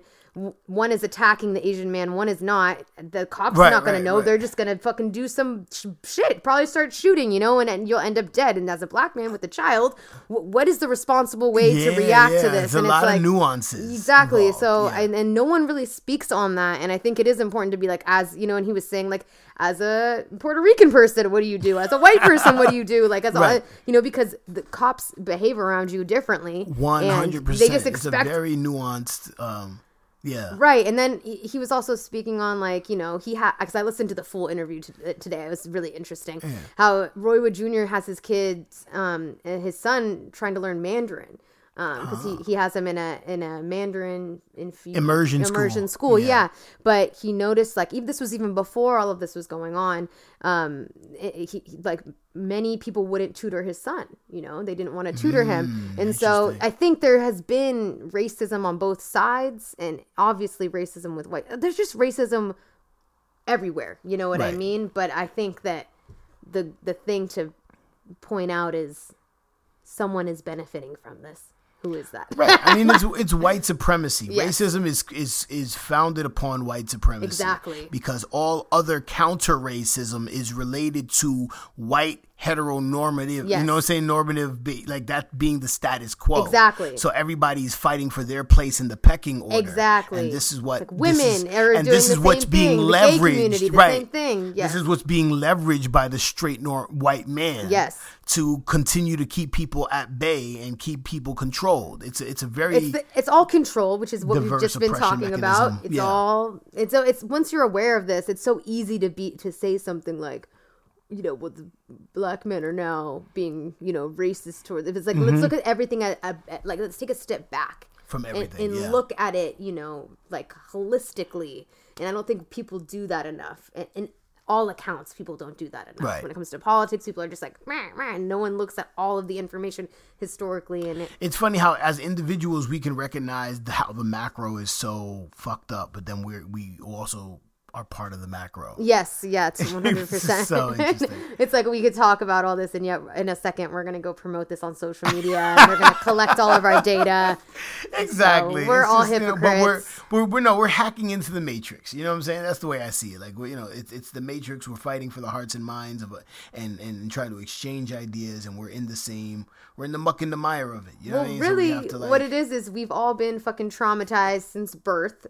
S2: one is attacking the Asian man, one is not. The cops
S1: Right,
S2: are not gonna know.
S1: right.
S2: They're just gonna fucking do some sh- shit. Probably start shooting, you know, and, and you'll end up dead. And as a black man with a child, w- what is the responsible way to react
S1: yeah,
S2: to this?
S1: There's a
S2: and
S1: lot
S2: it's like
S1: of nuances.
S2: Exactly.
S1: involved,
S2: So,
S1: yeah.
S2: and, and no one really speaks on that. And I think it is important to be like, as you know, and he was saying, like, as a Puerto Rican person, what do you do? As a white person, what do you do? Like, as
S1: Right.
S2: a, you know, because the cops behave around you differently.
S1: One
S2: and
S1: hundred
S2: They
S1: percent.
S2: just
S1: It's a
S2: expect
S1: very nuanced. Um, yeah.
S2: Right, and then he, he was also speaking on like you know he had because I listened to the full interview to, today. It was really interesting how Roy Wood Jr. has his kids, um, and his son trying to learn Mandarin because he, he has him in a in a Mandarin infu-
S1: Immersion school.
S2: immersion school.
S1: Yeah.
S2: Yeah. but he noticed like even this was even before all of this was going on. Um, it, he like many people wouldn't tutor his son. You know, they didn't want to tutor him, and so. I think there has been racism on both sides, and obviously racism with white. There's just racism everywhere. You know what I mean? But I think that the the thing to point out is someone is benefiting from this. Who is that?
S1: Right. I mean, it's it's white supremacy.
S2: Yes.
S1: Racism is is is founded upon white supremacy.
S2: Exactly.
S1: Because all other counter racism is related to white heteronormative.
S2: Yes.
S1: You know what I'm saying? Normative, be, like that being the status quo.
S2: Exactly.
S1: So everybody's fighting for their place in the pecking order.
S2: Exactly.
S1: And this is what
S2: Like
S1: this
S2: women
S1: is-
S2: are
S1: and
S2: doing
S1: this is what's being
S2: thing.
S1: Leveraged. right.
S2: same thing. Yes.
S1: This is what's being leveraged by the straight nor- white man.
S2: Yes.
S1: To continue to keep people at bay and keep people controlled. It's a, it's a very
S2: it's the, it's all control, which is what we've just been talking about. It's
S1: Yeah.
S2: all it's it's once you're aware of this, it's so easy to be to say something like, you know, the black men are now being you know racist towards. If it's like let's look at everything at, at, at- like let's take a step back
S1: Mm-hmm. From everything,
S2: and,
S1: yeah.
S2: look at it, you know, like holistically. And I don't think people do that enough. And, and all accounts, people don't do that enough.
S1: Right.
S2: When it comes to politics, people are just like, meh, meh, and no one looks at all of the information historically and it,
S1: it's funny how as individuals we can recognize the, how the macro is so fucked up, but then we're we also are part of the macro.
S2: Yes, yeah, it's one hundred percent.
S1: So interesting.
S2: It's like we could talk about all this, and yet in a second we're gonna go promote this on social media. and we're gonna collect all of our data.
S1: Exactly.
S2: we're
S1: It's
S2: all
S1: you know, but we're,
S2: hypocrites.
S1: we're we're no, we're hacking into the matrix. You know what I'm saying? That's the way I see it. Like we you know, it's it's the matrix. We're fighting for the hearts and minds of, a, and and trying to exchange ideas, and we're in the same. We're in the muck and the mire of it. You know
S2: Well,
S1: what I mean? So
S2: really,
S1: to, like-
S2: what it is is we've all been fucking traumatized since birth.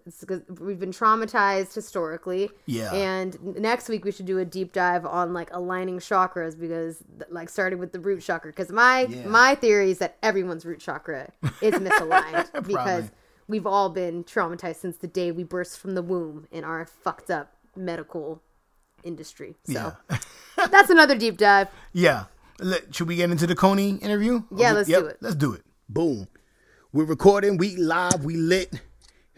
S2: We've been traumatized historically.
S1: Yeah.
S2: And next week we should do a deep dive on like aligning chakras because, like, starting with the root chakra. Because my
S1: Yeah.
S2: my theory is that everyone's root chakra is misaligned because we've all been traumatized since the day we burst from the womb in our fucked up medical industry. So
S1: Yeah.
S2: that's another deep dive.
S1: Yeah. Let, should we get into the Cony interview?
S2: Yeah, let's do it.
S1: Let's do it. Boom. We're recording. We live. We lit.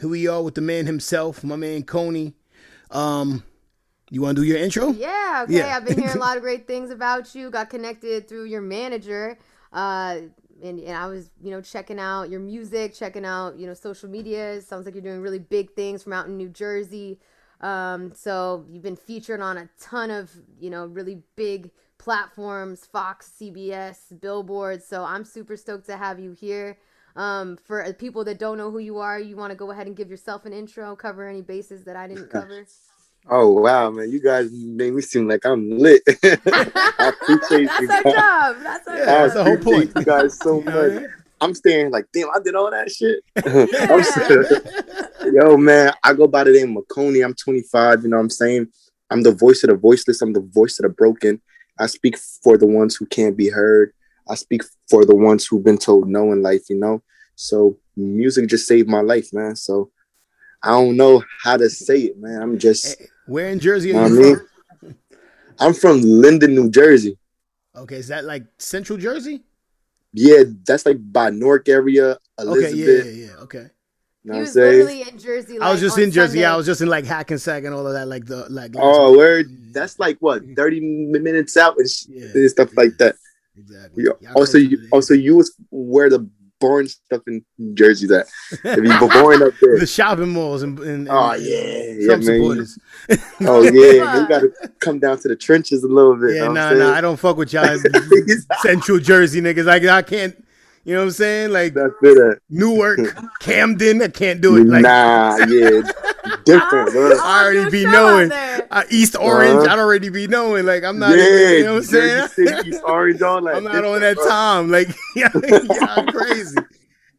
S1: Here we are with the man himself, my man Cony. Um, you want to do your intro?
S2: Yeah, okay.
S1: Yeah.
S2: I've been hearing a lot of great things about you. Got connected through your manager. Uh, and, and I was, you know, checking out your music, checking out, you know, social media. It sounds like you're doing really big things from out in New Jersey. Um, so you've been featured on a ton of, you know, really big platforms, Fox, CBS, billboards. So I'm super stoked to have you here. Um, for people that don't know who you are, you want to go ahead and give yourself an intro, cover any bases that I didn't cover.
S4: Oh wow, man! You guys made me seem like I'm lit. I appreciate
S2: That's
S4: you
S2: our job. That's our
S1: Yeah,
S2: job.
S1: that's the whole point.
S4: You guys so
S1: You know I
S4: much.
S1: mean?
S4: I'm staying like, damn, I did all that shit. I'm Yo, man, I go by the name of Cony. I'm 25. You know what I'm saying? I'm the voice of the voiceless. I'm the voice of the broken. I speak for the ones who can't be heard. I speak for the ones who've been told no in life. You know, so music just saved my life, man. So I don't know how to say it, man. I'm just.
S1: Eh, where in Jersey
S4: You
S1: are
S4: know
S1: you
S4: what I mean?
S1: from?
S4: I'm from Linden, New Jersey.
S1: Okay, is that like Central Jersey?
S4: Yeah, that's like by Newark area, Elizabeth.
S1: Okay, yeah, yeah, yeah. Okay.
S4: You know
S2: He
S4: I'm
S2: was
S4: saying?
S2: literally in Jersey. Like,
S1: I was just
S2: on
S1: in Jersey. Yeah, I was just in like Hackensack and all of that, like the like.
S4: Oh, where That's like what, 30 minutes out and, sh-
S1: Yeah,
S4: and stuff like that.
S1: Exactly.
S4: You- also, you also you was where the born stuff in Jersey that if you were born up there.
S1: the shopping malls and, and, and
S4: Oh yeah, yeah,
S1: Trump
S4: man. Oh yeah, you gotta come down to the trenches a little bit.
S1: Yeah,
S4: know what
S1: nah,
S4: I'm
S1: nah. I don't fuck with y'all Central Jersey niggas. Like I can't. You know what I'm saying? Like
S4: That's it.
S1: Newark, Camden. I can't do it. Like
S4: nah, yeah, different, bro.
S1: I already be knowing. uh, East Orange.
S4: Uh-huh.
S1: I'd already be knowing. Like I'm not.
S4: yeah,
S1: even, you know what I'm saying?
S4: City, East Orange, all like
S1: I'm not on that
S4: bro.
S1: time. Like yeah, yeah, crazy.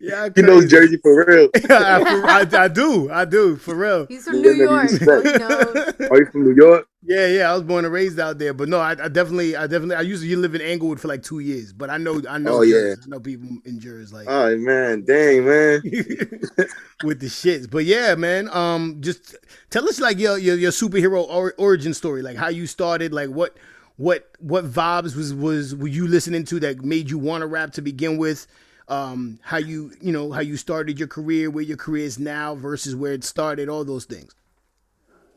S1: Yeah,
S4: You know. Jersey for real.
S1: I, I, I do. I do for real.
S2: He's from New York. he.
S4: Are you from New York?
S1: Yeah, yeah. I was born and raised out there, but no, I, I definitely, I definitely, I used to live in Englewood for like two years, but I know, I know,
S4: Oh, yeah.
S1: I know people in Jersey like
S4: Oh man, dang man.
S1: with the shits. But yeah, man. Um, just tell us like your your, your superhero or, origin story, like how you started, like what what what vibes was was were you listening to that made you want to rap to begin with? Um, how you you know how you started your career, where your career is now versus where it started, all those things.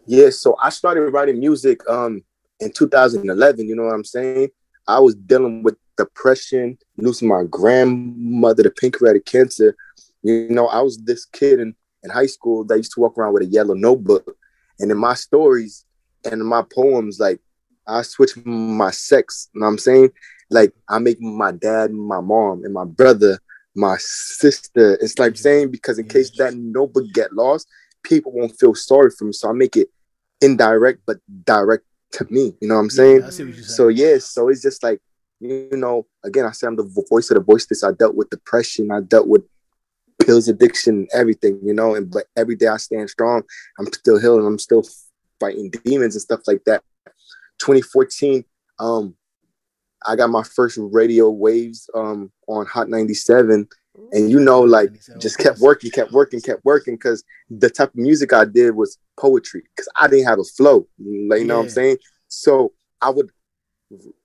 S4: Yeah, so I started writing music um in 2011. You know what I'm saying? I was dealing with depression, losing my grandmother to pancreatic cancer. You know, I was this kid in, in high school that used to walk around with a yellow notebook. And in my stories and in my poems, like I switch my sex. You know what I'm saying? Like I make my dad, my mom, and my brother, my sister. It's like saying because in case that notebook get lost, people won't feel sorry for me. So I make it indirect but direct to me. You know what I'm saying?
S1: Yeah, what.
S4: So yeah, so it's just like you know, again, I say I'm the voice of the voiceless. I dealt with depression. I dealt with pills addiction, everything, you know. And but every day I stand strong. I'm still healing. I'm still fighting demons and stuff like that. 2014, um, I got my first radio waves um on Hot 97, and you know, like just kept working, kept working, kept working because the type of music I did was poetry because I didn't have a flow. Like, you know what I'm saying? So I would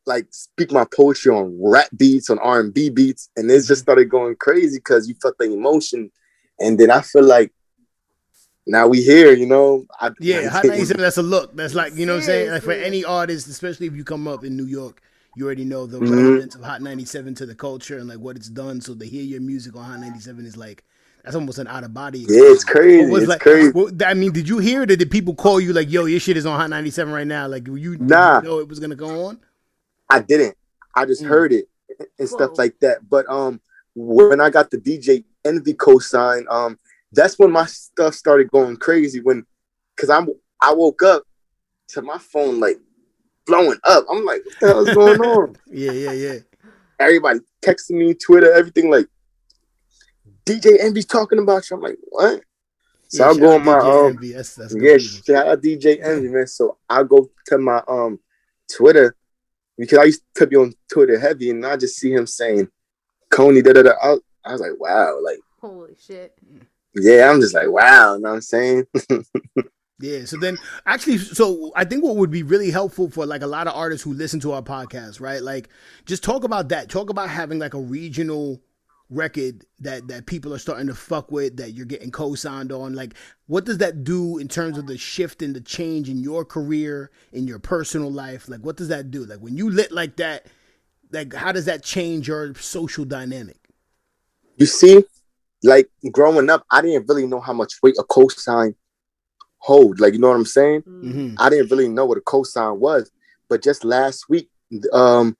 S4: like speak my poetry on rap beats, on R and B beats, and it just started going crazy because you felt the emotion, and then I feel like now we here, you know. I,
S1: Yeah, Hot 97, that's a look. That's like, you know what I'm saying? Like for any artist, especially if you come up in New York, you already know the
S4: Mhm.
S1: relevance of Hot 97 to the culture and like what it's done. So to hear your music on Hot 97 is like, that's almost an out of body.
S4: Yeah, it's crazy.
S1: What was
S4: It's
S1: like,
S4: crazy.
S1: what- I mean, did you hear it or did people call you like, yo, your shit is on Hot 97 right now? Like, were you, did
S4: Nah.
S1: you know it was going to go on?
S4: I didn't. I just
S1: Mm.
S4: heard it and stuff
S2: Whoa.
S4: like that. But um, when I got the DJ Envy co-sign, um, that's when my stuff started going crazy. When, cause I'm, I woke up to my phone like blowing up. I'm like, what the hell is going on?
S1: Yeah, yeah, yeah.
S4: Everybody texting me, Twitter, everything like, DJ Envy's talking about you. I'm like, what? So
S1: yeah
S4: I'll
S1: shout
S4: go on my
S1: DJ
S4: um,
S1: Envy. That's, that's
S4: yeah, shout out DJ Envy, man. So I go to my um Twitter because I used to be on Twitter heavy, and I just see him saying Cony da da da. I, I was like, wow, like
S2: Holy shit.
S4: Yeah, I'm just like wow. You know what I'm saying?
S1: Yeah. So then, actually, so I think what would be really helpful for like a lot of artists who listen to our podcast, right? Like, just talk about that. Talk about having like a regional record that that people are starting to fuck with, that you're getting co-signed on. Like, what does that do in terms of the shift and the change in your career, in your personal life? Like, what does that do? Like, when you lit like that, like, how does that change your social dynamic?
S4: you see, like growing up, I didn't really know how much weight a cosign hold. Like you know what I'm saying?
S1: Mm-hmm.
S4: I didn't really know what a cosign was, but just last week, um,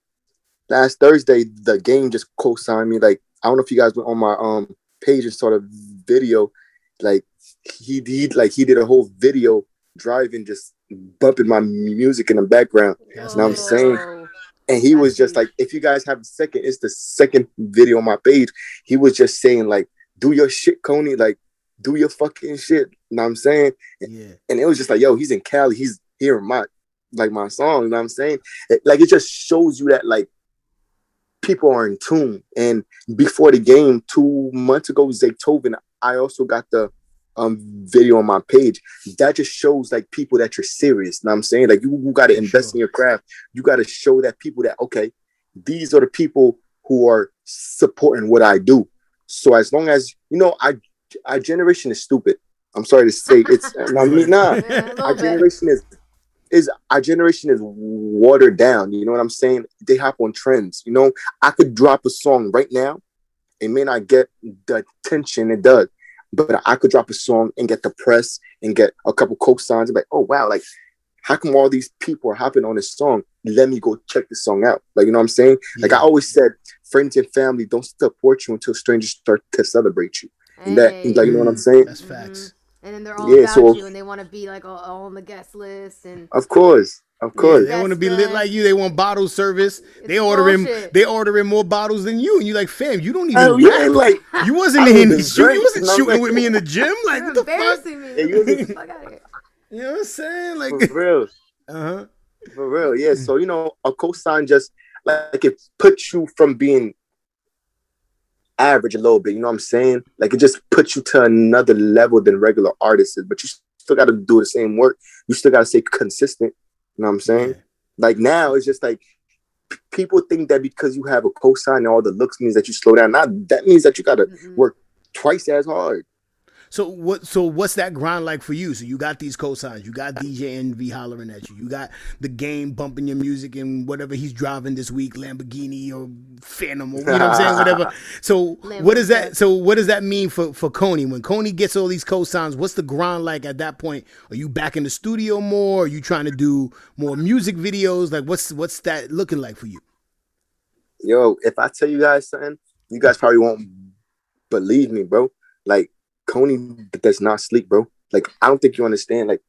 S4: last Thursday, the game just co-signed me. Like I don't know if you guys went on my um page and saw the video. Like he did, like he did a whole video driving, just bumping my music in the background,
S1: That's
S4: know what I'm saying? And he was just like, if you guys have a second, it's the second video on my page. He was just saying like, do your shit, Cony. Like, do your fucking shit. You know what I'm saying?
S1: Yeah.
S4: and it was just like, yo, he's in Cali, he's hearing my like my song, you know what I'm saying? It- like it just shows you that like people are in tune. And before the game, two months ago, Zaytoven, I also got the um video on my page. That just shows like people that you're serious. You know what I'm saying? Like you, you gotta invest
S1: Sure.
S4: in your craft. You gotta show that people that okay, these are the people who are supporting what I do. So as long as you know, I our generation is stupid. I'm sorry to say it's I mean nah
S2: Yeah, a little
S4: our
S2: bit.
S4: generation is is our generation is watered down. You know what I'm saying? They hop on trends. You know, I could drop a song right now. It may not get the attention it does, but I could drop a song and get the press and get a couple co-signs. and be like, oh wow, like how come all these people are hopping on this song? Let me go check this song out. Like, you know what I'm saying? Like I always said, friends and family don't support you until strangers start to celebrate you. And that, like, you know what I'm saying?
S1: That's facts. Mm-hmm.
S2: and then they're all
S4: Yeah,
S2: about
S4: so-
S2: you and they want to be like all, all on the guest list and
S4: Of course, of
S1: Yeah,
S4: course.
S1: they want to be lit like you. They want bottle service. they
S2: It's
S1: ordering
S2: bullshit.
S1: they ordering more bottles than you, and you like, fam, you don't even.
S4: Oh, yeah, like,
S1: you wasn't in
S4: would've
S1: shooting. You wasn't shooting with me in the gym. Like
S2: you're
S1: what the fuck?
S2: embarrassing me.
S4: Yeah, you-
S2: Get the fuck out of here.
S1: You know what I'm saying? Like for
S4: real.
S1: uh huh.
S4: For real, yeah. So you know, a cosign just like it puts you from being average a little bit. You know what I'm saying? Like it just puts you to another level than regular artists. But you still got to do the same work. You still got to stay consistent. You know what I'm saying?
S1: Yeah.
S4: Like now, it's just like p- people think that because you have a cosign and all the looks means that you slow down. Not that means that you got to
S2: Mm-mm.
S4: work twice as hard.
S1: So what? So what's that grind like for you? So you got these cosigns. You got DJ Envy hollering at you. You got the game bumping your music and whatever he's driving this week, Lamborghini or Phantom or you know what I'm saying, whatever. So what does that? So what does that mean for for Cony when Cony gets all these cosigns? What's the grind like at that point? Are you back in the studio more? Are you trying to do more music videos? Like what's what's that looking like for you?
S4: yo, if I tell you guys something, you guys probably won't believe me, bro. Like Cony does not sleep, bro. Like I don't think you understand. Like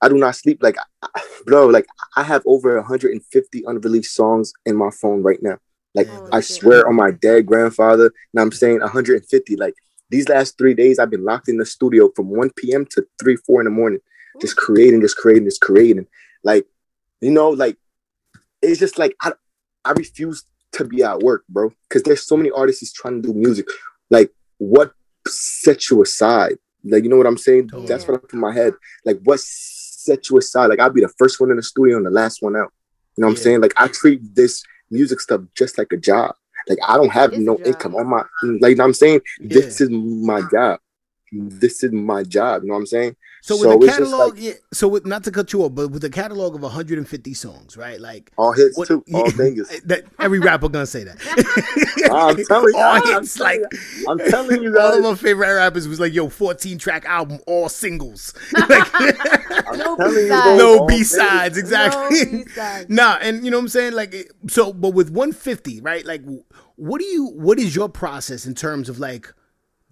S4: I do not sleep. Like I- bro, like I have over 150 unreleased songs in my phone right now. Like
S2: Holy
S4: I swear on my dead grandfather. And I'm saying 150. Like these last three days, I've been locked in the studio from 1 p.m. to 3, 4 in the morning, just creating, just creating, just creating. Like, you know, like it's just like I I refuse to be at work, bro. Because there's so many artists trying to do music. Like, what sets you aside? Like, you know what I'm saying?
S1: Totally.
S4: That's what up in my head. Like, what set you aside? Like, I'll be the first one in the studio and the last one out. You know what I'm saying? Like, I treat this music stuff just like a job. Like, I don't have no
S2: job.
S4: income on my. Like, you know what I'm saying? This is my job. This is my job. You know what I'm saying?
S1: So with
S4: So
S1: a
S4: it's just
S1: catalog,
S4: like-
S1: yeah, so with not to cut you off, but with a catalog of 150 songs, right? Like
S4: All hits
S1: what-
S4: too. All
S1: yeah,
S4: bangers.
S1: That every rapper gonna say that.
S4: I'm telling you.
S1: all
S4: I'm
S1: hits,
S4: telling
S1: like
S4: you. I'm telling you
S1: all
S4: guys.
S1: of my favorite rappers was like, yo, 14 track album, all singles, like
S2: No
S4: telling you,
S2: B-sides.
S1: no B sides, exactly.
S2: No B-sides.
S1: nah, and you know what I'm saying, like so, but with 150, right? Like, what do you, what is your process in terms of like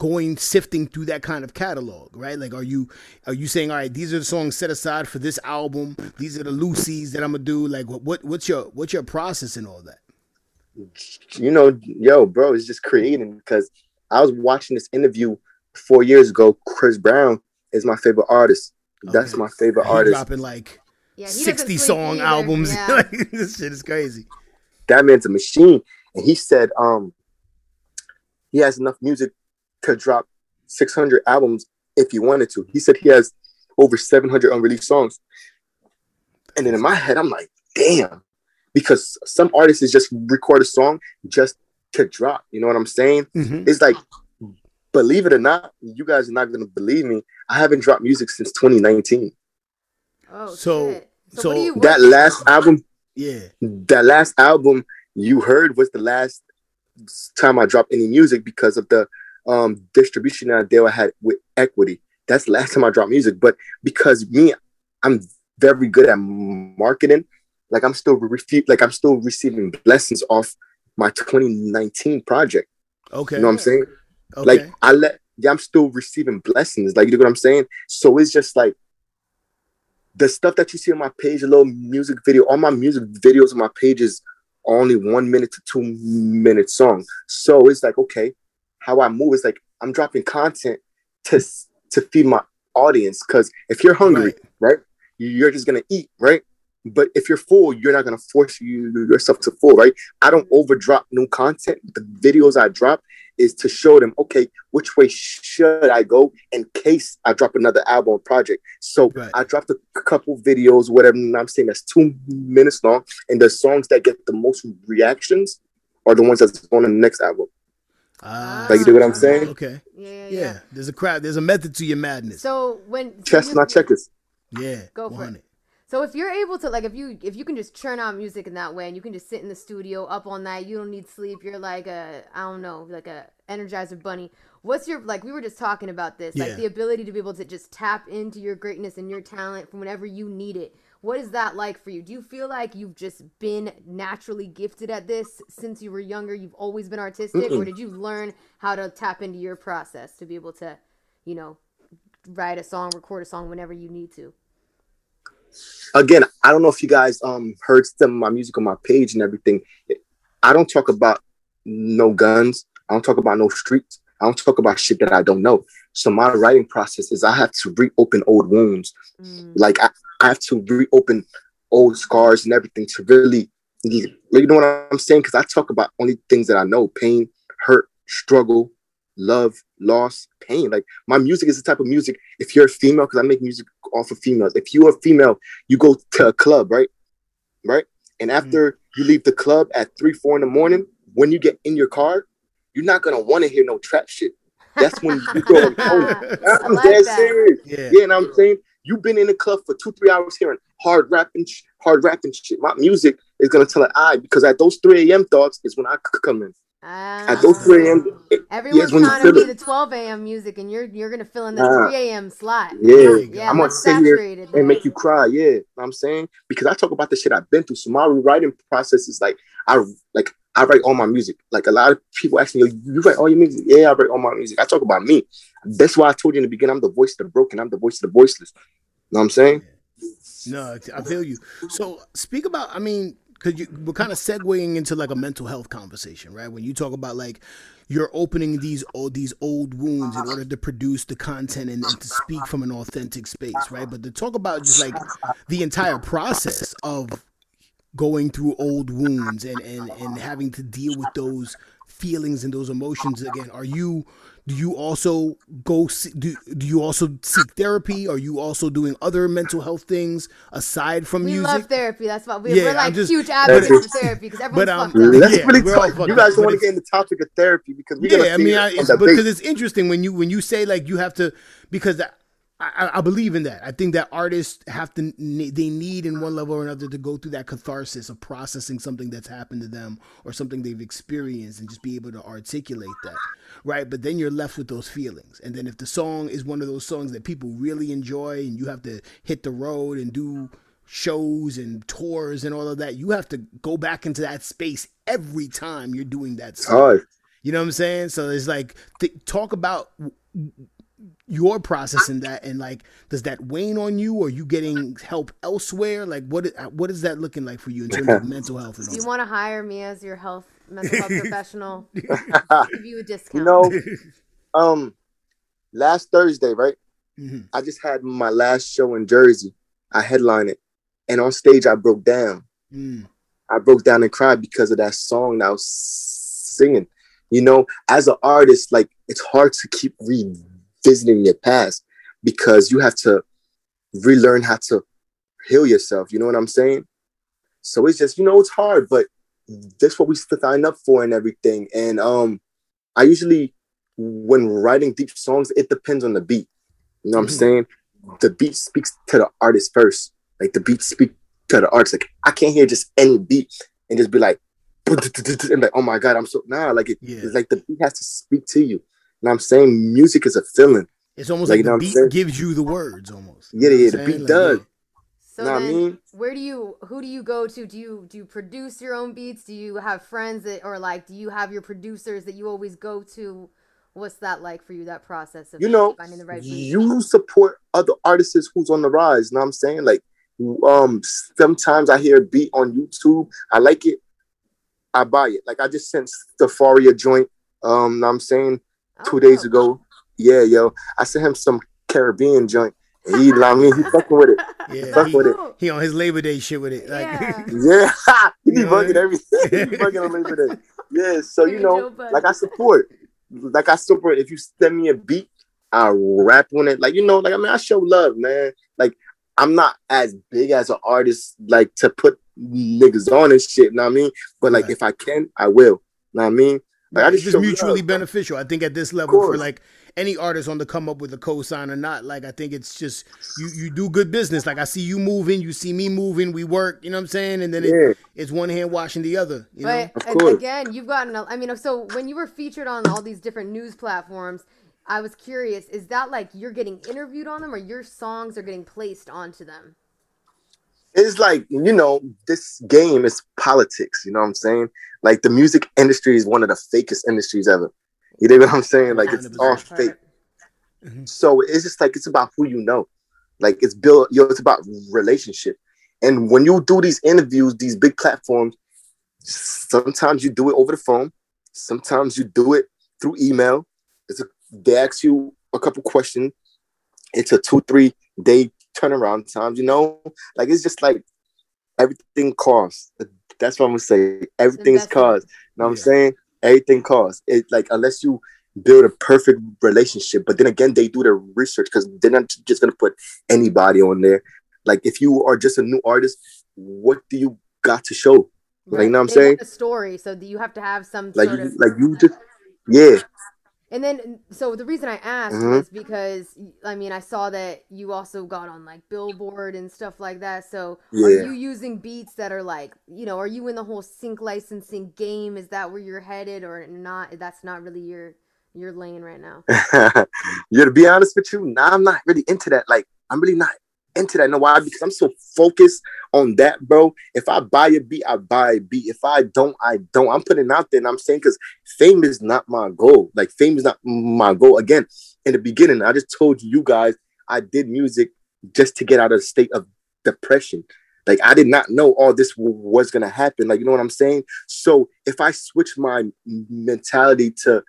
S1: going sifting through that kind of catalog, right? Like, are you are you saying, all right, these are the songs set aside for this album, these are the Lucy's that I'm gonna do? Like, what, what what's your what's your process and all that?
S4: you know, yo, bro, it's just creating because I was watching this interview four years ago. Chris Brown is my favorite artist. That's my favorite
S1: He
S4: artist.
S1: dropping like
S2: Yeah,
S1: 60 song
S2: either.
S1: albums.
S2: Yeah.
S1: Like, this shit is crazy.
S4: That man's a machine. And he said, um, he has enough music to drop 600 albums if he wanted to. He said he has over 700 unreleased songs. And then in my head, I'm like, damn, because some artists is just record a song just to drop. You know what I'm saying?
S1: Mhm.
S4: it's like believe it or not you guys are not going to believe me i haven't dropped music since 2019
S2: Oh,
S1: So-
S2: shit. So,
S1: so
S2: what do you
S4: that
S2: what-
S4: last album
S1: Yeah.
S4: that last album you heard was the last time i dropped any music because of the um distribution deal i had with equity that's the last time i dropped music but because me i'm very good at marketing like i'm still refu- like i'm still receiving blessings off my 2019 project
S1: Okay.
S4: you know what i'm saying
S1: okay.
S4: Like I let yeah, I'm still receiving blessings. Like you know what I'm saying? So it's just like the stuff that you see on my page, a little music video, all my music videos on my page is only one minute to two minute song. So it's like, okay, how I move is like I'm dropping content to to feed my audience. Cause if you're hungry, right, you're just gonna eat, right? But if you're full, you're not gonna force you yourself to full, right? I don't overdrop new content. The videos I drop is to show them, okay, which way should I go in case I drop another album or project. So
S1: Right.
S4: I dropped a couple videos, whatever. I'm saying that's two minutes long, and the songs that get the most reactions are the ones that's on the next album.
S1: Ah,
S4: Like, you do what I'm saying?
S1: Okay.
S2: Yeah, yeah,
S1: Yeah.
S2: yeah.
S1: There's a crowd. There's a method to your madness.
S2: So when so
S4: Chestnut
S2: you-
S4: checkers.
S1: yeah.
S2: Go for it. So if you're able to like if you if you can just churn out music in that way and you can just sit in the studio up all night, you don't need sleep, you're like a I don't know, like a energizer bunny. What's your like we were just talking about this,
S1: Yeah.
S2: like the ability to be able to just tap into your greatness and your talent from whenever you need it. What is that like for you? Do you feel like you've just been naturally gifted at this since you were younger? You've always been artistic or
S4: Mm-mm.
S2: did you learn how to tap into your process to be able to, you know, write a song, record a song whenever you need to?
S4: again, I don't know if you guys um heard some of my music on my page and everything. I don't talk about no guns. I don't talk about no streets. I don't talk about shit that I don't know. So my writing process is I have to reopen old wounds.
S2: Mm.
S4: Like I, I have to reopen old scars and everything to really, you know what I'm saying? Because I talk about only things that I know: pain, hurt, struggle, love, loss, pain. Like my music is the type of music. If you're a female, because I make music off of females. If you're a female, you go to a club, right? Right. And mm-hmm. after you leave the club at three, four in the morning, when you get in your car, you're not gonna want to hear no trap shit. That's when you go. I'm
S2: like
S4: dead
S2: that.
S4: serious.
S1: Yeah.
S4: Yeah, and I'm saying you've been in the club for two, three hours hearing hard rapping, sh- hard rapping shit. My music is gonna tell an eye because at those 3 a.m. thoughts is when I c- come in. At those ah. 3 a.m.
S2: Everyone's trying to be the 12 a.m. music, and you're you're gonna fill in the
S4: Nah.
S2: 3 a.m. slot.
S4: Yeah,
S2: Yeah,
S4: I'm gonna
S2: that's
S4: sit here and
S2: though.
S4: make you cry. Yeah, you know what I'm saying because I talk about the shit I've been through. So my writing process is like I like I write all my music. Like a lot of people ask me, "You write all your music?" Yeah, I write all my music. I talk about me. That's why I told you in the beginning, I'm the voice of the broken. I'm the voice of the voiceless. You know what I'm saying?
S1: No, I feel you. So speak about. I mean, because we're kind of segueing into like a mental health conversation, right? When you talk about like you're opening these old these old wounds in order to produce the content and, and to speak from an authentic space, right? But to talk about just like the entire process of going through old wounds and and and having to deal with those feelings and those emotions again are you do you also go see, do, do you also seek therapy are you also doing other mental health things aside from
S2: we
S1: music
S2: love therapy. That's why we,
S1: Yeah,
S2: we're like
S1: just-
S2: huge advocates
S4: But-
S2: for therapy because
S1: but,
S2: everyone's
S1: um,
S2: fucked up.
S4: Let's
S1: Yeah,
S4: really
S1: we're all
S4: talk.
S1: fucked
S4: You guys don't want to get in the topic of therapy because we're
S1: yeah, I mean, I, it's, because it's interesting when you when you say like you have to because that, I, I believe in that. I think that artists have to they need in one level or another to go through that catharsis of processing something that's happened to them or something they've experienced and just be able to articulate that, right? But then you're left with those feelings, and then if the song is one of those songs that people really enjoy and you have to hit the road and do shows and tours and all of that, you have to go back into that space every time you're doing that song.
S4: hard.
S1: You know what I'm saying? So it's like th- talk about w- your process in that, and like, does that wane on you, or you getting help elsewhere? Like, what what is that looking like for you in terms of mental health? And all
S2: you want to hire me as your health mental health professional? Give you a discount.
S4: You know, um, last Thursday, right?
S1: Mhm.
S4: I just had my last show in Jersey. I headlined it, and on stage I broke down.
S1: Mm.
S4: I broke down and cried because of that song that I was singing. You know, as an artist, like it's hard to keep revisiting your past because you have to relearn how to heal yourself. You know what I'm saying? So it's just, you know, it's hard, but that's what we sign up for and everything. And um, I usually, when writing deep songs, it depends on the beat. You know what
S1: Mhm.
S4: I'm saying? The beat speaks to the artist first. Like the beat speak to the artist. Like I can't hear just any beat and just be like, and like, oh my god, I'm so nah. Like it,
S1: Yeah.
S4: it's like the beat has to speak to you. And I'm saying music is a feeling.
S1: It's almost
S4: Like,
S1: like,
S4: you know
S1: the beat gives you the words, almost.
S4: Yeah,
S1: You know
S4: yeah, the beat
S1: saying? Like,
S4: does.
S2: So
S4: Know what I mean?
S2: where do you who do you go to? Do you do you produce your own beats? Do you have friends that or like do you have your producers that you always go to? What's that like for you? That process of
S4: You know,
S2: finding the right beat.
S4: you support other artists who's on the rise. You know what I'm saying? Like, um, sometimes I hear a beat on YouTube. I like it. I buy it. Like I just sent Safari a joint. Um, know what I'm saying
S2: Oh,
S4: two days ago. Oh. Yeah, yo, I sent him some Caribbean joint. And he, I mean, he fucking with it.
S1: Yeah,
S4: Fuck
S1: he,
S4: with it.
S1: He on his Labor Day shit with it. Like,
S2: Yeah.
S4: Yeah, he be
S1: You
S4: bugging everything. he be bugging on Labor Day. Yeah, so you know, like I support, like I support. If you send me a beat, I rap on it. Like you know, like I mean, I show love, man. Like I'm not as big as an artist, like to put niggas on and shit. Know what I mean? But like
S1: Right.
S4: if I can, I will. You know what I mean? Like, I
S1: it's
S4: just
S1: just
S4: show
S1: mutually
S4: love.
S1: beneficial. I think at this level, for like any artist on the come up with a cosign or not, like I think it's just you you do good business. Like I see you moving, you see me moving, we work. You know what I'm saying? And then
S4: Yeah.
S1: it, it's one hand washing the other. You know?
S2: But
S4: Of course.
S2: again, you've gotten. A, I mean, so when you were featured on all these different news platforms, I was curious: is that like you're getting interviewed on them, or your songs are getting placed onto them?
S4: It's like you know this game is politics you know what i'm saying? Like the music industry is one of the fakest industries ever. You know what i'm saying? Like it's all
S1: 100%.
S4: fake. Mm-hmm. So it's just like it's about who you know. Like it's built yo it's about relationship. And when you do these interviews these big platforms sometimes you do it over the phone. Sometimes you do it through email. It's a, they ask you a couple questions. It's a two three day turnaround times you know? Like it's just like everything costs. That's what i'm gonna say. Everything is cost. You know what i'm
S1: Yeah.
S4: saying? Everything costs. It like unless you build a perfect relationship but then again they do their research because they're not just gonna put anybody on there. Like if you are just a new artist what do you got to show? Like, you know what I'm
S2: They
S4: saying?
S2: A story, so you have to have some
S4: like
S2: sort
S4: you,
S2: of
S4: like you just yeah
S2: And then, so the reason I asked
S4: Mhm.
S2: was because I mean I saw that you also got on like Billboard and stuff like that. So are you using beats that are like you know are you in the whole sync licensing game? Is that where you're headed or not? That's not really your your lane right now.
S4: yeah, to be honest with you, now I'm not really into that. Like, I'm really not into that. Know why? Because I'm so focused on that, bro. If I buy a beat, I buy a beat. If I don't, I don't. I'm putting out there and I'm saying because fame is not my goal. Like, fame is not my goal. Again, in the beginning, I just told you guys I did music just to get out of a state of depression. Like, I did not know all this w- was to happen. Like, you know what I'm saying? So, if I switch my mentality to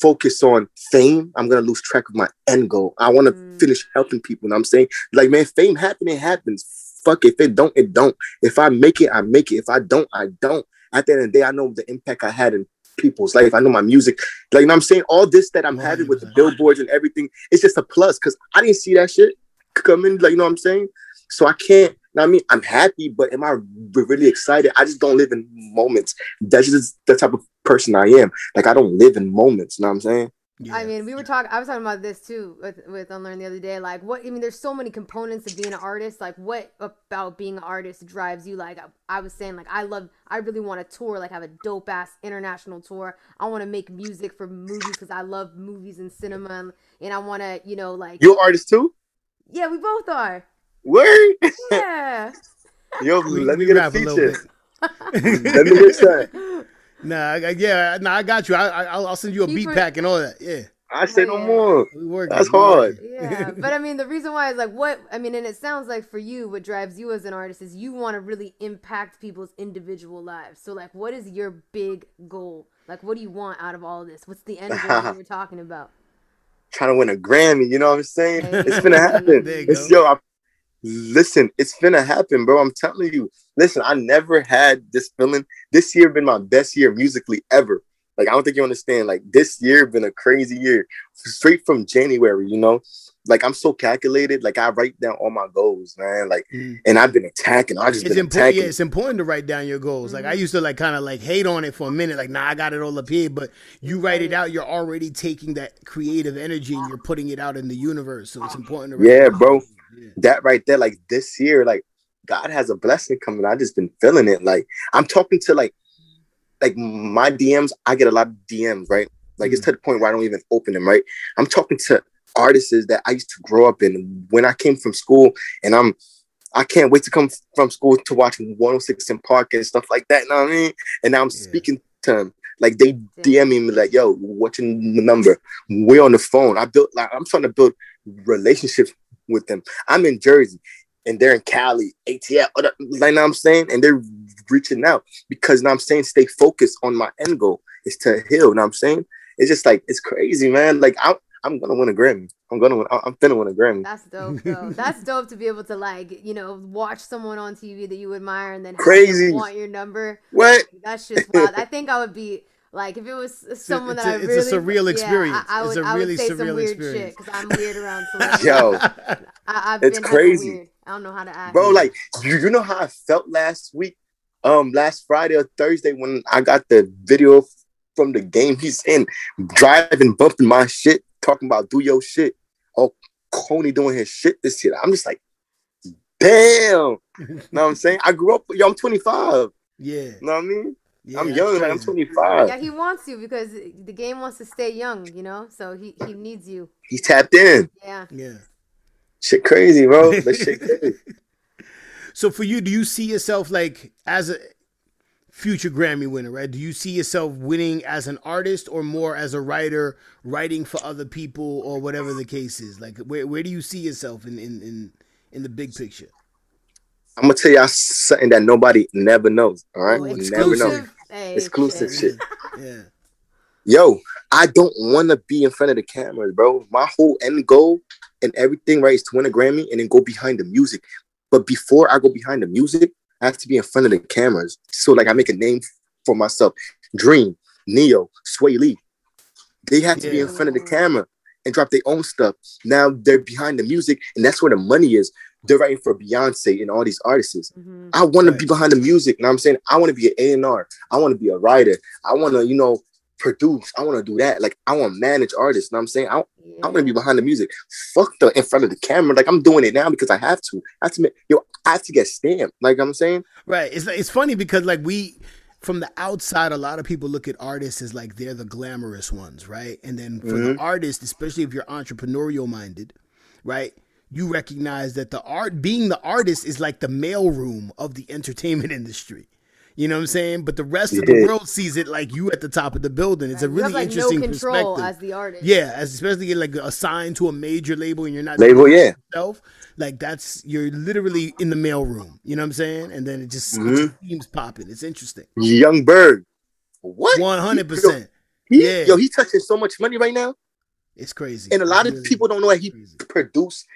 S4: focus on fame, I'm gonna lose track of my end goal. I want to
S2: Mm.
S4: finish helping people. And I'm saying, like, man, fame happen, it happens. Fuck if it don't, it don't. If I make it, I make it. If I don't, I don't. At the end of the day, I know the impact I had in people's life. I know my music. Like, you know what I'm saying? All this that I'm having with the billboards and everything, it's just a plus because I didn't see that shit coming. Like, you know what I'm saying? So I can't. You know what I mean, I'm happy, but am I re- really excited? I just don't live in moments. That's just the type of person I am. Like I don't live in moments. You know what I'm saying?
S1: Yeah.
S2: I mean, we were talking. I was talking about this too with with Unlearn the other day. Like, what I mean, there's so many components of being an artist. Like, what about being an artist drives you? Like, I, I was saying, like, I love. I really want to tour. Like, have a dope ass international tour. I want to make music for movies because I love movies and cinema, and, and I want to, you know, like,
S4: You an artist too?
S2: yeah, we both are.
S4: Word?
S2: Yeah.
S4: Yo,
S1: we,
S4: let me get a
S1: rap a little
S4: feature.
S1: bit.
S4: let me get that.
S1: Nah, I, I- yeah, nah, I got you. I, I, I'll, I'll send you a
S2: Keep
S1: beat
S2: it-
S1: pack and all that. Yeah,
S4: I say no more.
S1: we working.
S4: That's
S1: we
S4: hard.
S2: yeah but i mean the reason why is like what i mean and it sounds like for you what drives you as an artist is you want to really impact people's individual lives so like what is your big goal like what do you want out of all of this what's the end goal that we're talking about
S4: Trying to win a Grammy. You know what I'm saying?
S2: Hey.
S4: It's gonna happen.
S1: There you
S4: It's
S1: go.
S4: yo. I, listen, it's gonna happen, bro. I'm telling you. Listen, I never had this feeling. This year been my best year musically ever. Like I don't think you understand. Like this year been a crazy year, straight from January. You know, like I'm so calculated. Like I write down all my goals, man. Like,
S1: Mm.
S4: and I've been attacking. I just
S1: It's
S4: been
S1: important.
S4: attacking.
S1: Yeah, it's important to write down your goals. Like I used to like kind of like hate on it for a minute. Like, nah, I got it all up here. But you write it out, you're already taking that creative energy and you're putting it out in the universe. So it's important to. Write
S4: Yeah, bro. That right there, like this year, like God has a blessing coming. I just been feeling it. Like I'm talking to like like my DMs, I get a lot of DMs, right? Like it's mm. to the point where I don't even open them, right? I'm talking to artists that I used to grow up in when I came from school and I'm I can't wait to come from school to watch 106 & Park and stuff like that. You know what I mean? And now I'm
S1: Yeah.
S4: speaking to them. Like they DM me like, yo, what's your number? We're on the phone. I built like I'm trying to build relationships with them. I'm in Jersey and they're in Cali, ATL, like you know what I'm saying, and they're reaching out because know I'm saying stay focused on my end goal is to heal. You know what I'm saying? It's just like it's crazy, man. Like I'm I'm gonna win a Grammy. I'm gonna win, I'm finna win a Grammy.
S2: that's dope though that's dope to be able to like you know watch someone on tv that you admire and then
S4: Crazy.
S2: want your number
S4: What?
S2: that's just wild i think i would be like if it was someone
S1: it's
S2: that
S1: a-
S2: I
S1: it's a
S2: really,
S1: surreal
S2: yeah,
S1: experience.
S2: I, I
S1: It's
S2: would,
S1: a
S2: I
S1: really
S2: would say some weird
S1: experience.
S2: shit because I'm weird around celebrities.
S4: Yo,
S2: I, I've
S4: It's
S2: been
S4: crazy.
S2: Weird. I don't know how to act.
S4: bro, like you, you know how I felt last week, um, last Friday or Thursday when I got the video from the game he's in, driving, bumping my shit, talking about do your shit. Oh, Cony doing his shit this year. I'm just like, damn. You know what I'm saying? I grew up, yo, I'm 25.
S1: Yeah.
S4: You know what I mean?
S1: Yeah
S4: I'm
S1: that's
S4: young, like I'm 25.
S2: Yeah, he wants you because the game wants to stay young, you know. So he he needs you.
S4: He's tapped in.
S2: Yeah.
S1: Yeah.
S4: Shit crazy, bro. That shit crazy.
S1: So for you, do you see yourself like as a future Grammy winner, right? Do you see yourself winning as an artist or more as a writer, writing for other people or whatever the case is? Like where where do you see yourself in in in, in the big picture?
S4: I'm gonna tell y'all something that nobody never knows. All right,
S2: Oh,
S4: you never know.
S2: Exclusive. Hey,
S4: Exclusive shit.
S1: Yeah.
S4: Yo, I don't want to be in front of the cameras, bro. My whole end goal and everything, right, is to win a Grammy and then go behind the music. But before I go behind the music, I have to be in front of the cameras. So, like, I make a name for myself. Dream, Ne-Yo, Swae Lee. They have to be in front of the camera and drop their own stuff. Now they're behind the music, and that's where the money is. They're writing for Beyonce and all these artists.
S2: hmm
S4: I want to be behind the music. You know I'm saying? I want to be an A&R. I want to be a writer. I want to, you know, produce. I want to do that. Like, I want to manage artists. You know I'm saying? I, I want to be behind the music. Fuck the in front of the camera. Like, I'm doing it now because I have to. I have to make, yo, I have to get stamped. Like I'm saying?
S1: Right. It's it's funny because like we from the outside, a lot of people look at artists as like they're the glamorous ones, right? And then for the artist, especially if you're entrepreneurial minded, right? You recognize that the art being the artist is like the mailroom of the entertainment industry. You know what I'm saying? But the rest of the world sees it like you at the top of the building. It's a
S2: you
S1: really
S2: have like no
S1: interesting
S2: control
S1: perspective.
S2: as the artist.
S1: yeah, as especially like assigned to a major label and you're not
S4: Label, yeah.
S1: yourself. Like that's you're literally in the mailroom. You know what I'm saying? And then it just, it
S4: Mhm.
S1: seems popping. It's interesting.
S4: Young Berg. What?
S1: One hundred percent.
S4: he-
S1: Yeah.
S4: Yo, he touching so much money right now.
S1: It's crazy.
S4: And a lot of
S1: really
S4: people don't know that he
S1: crazy.
S4: produced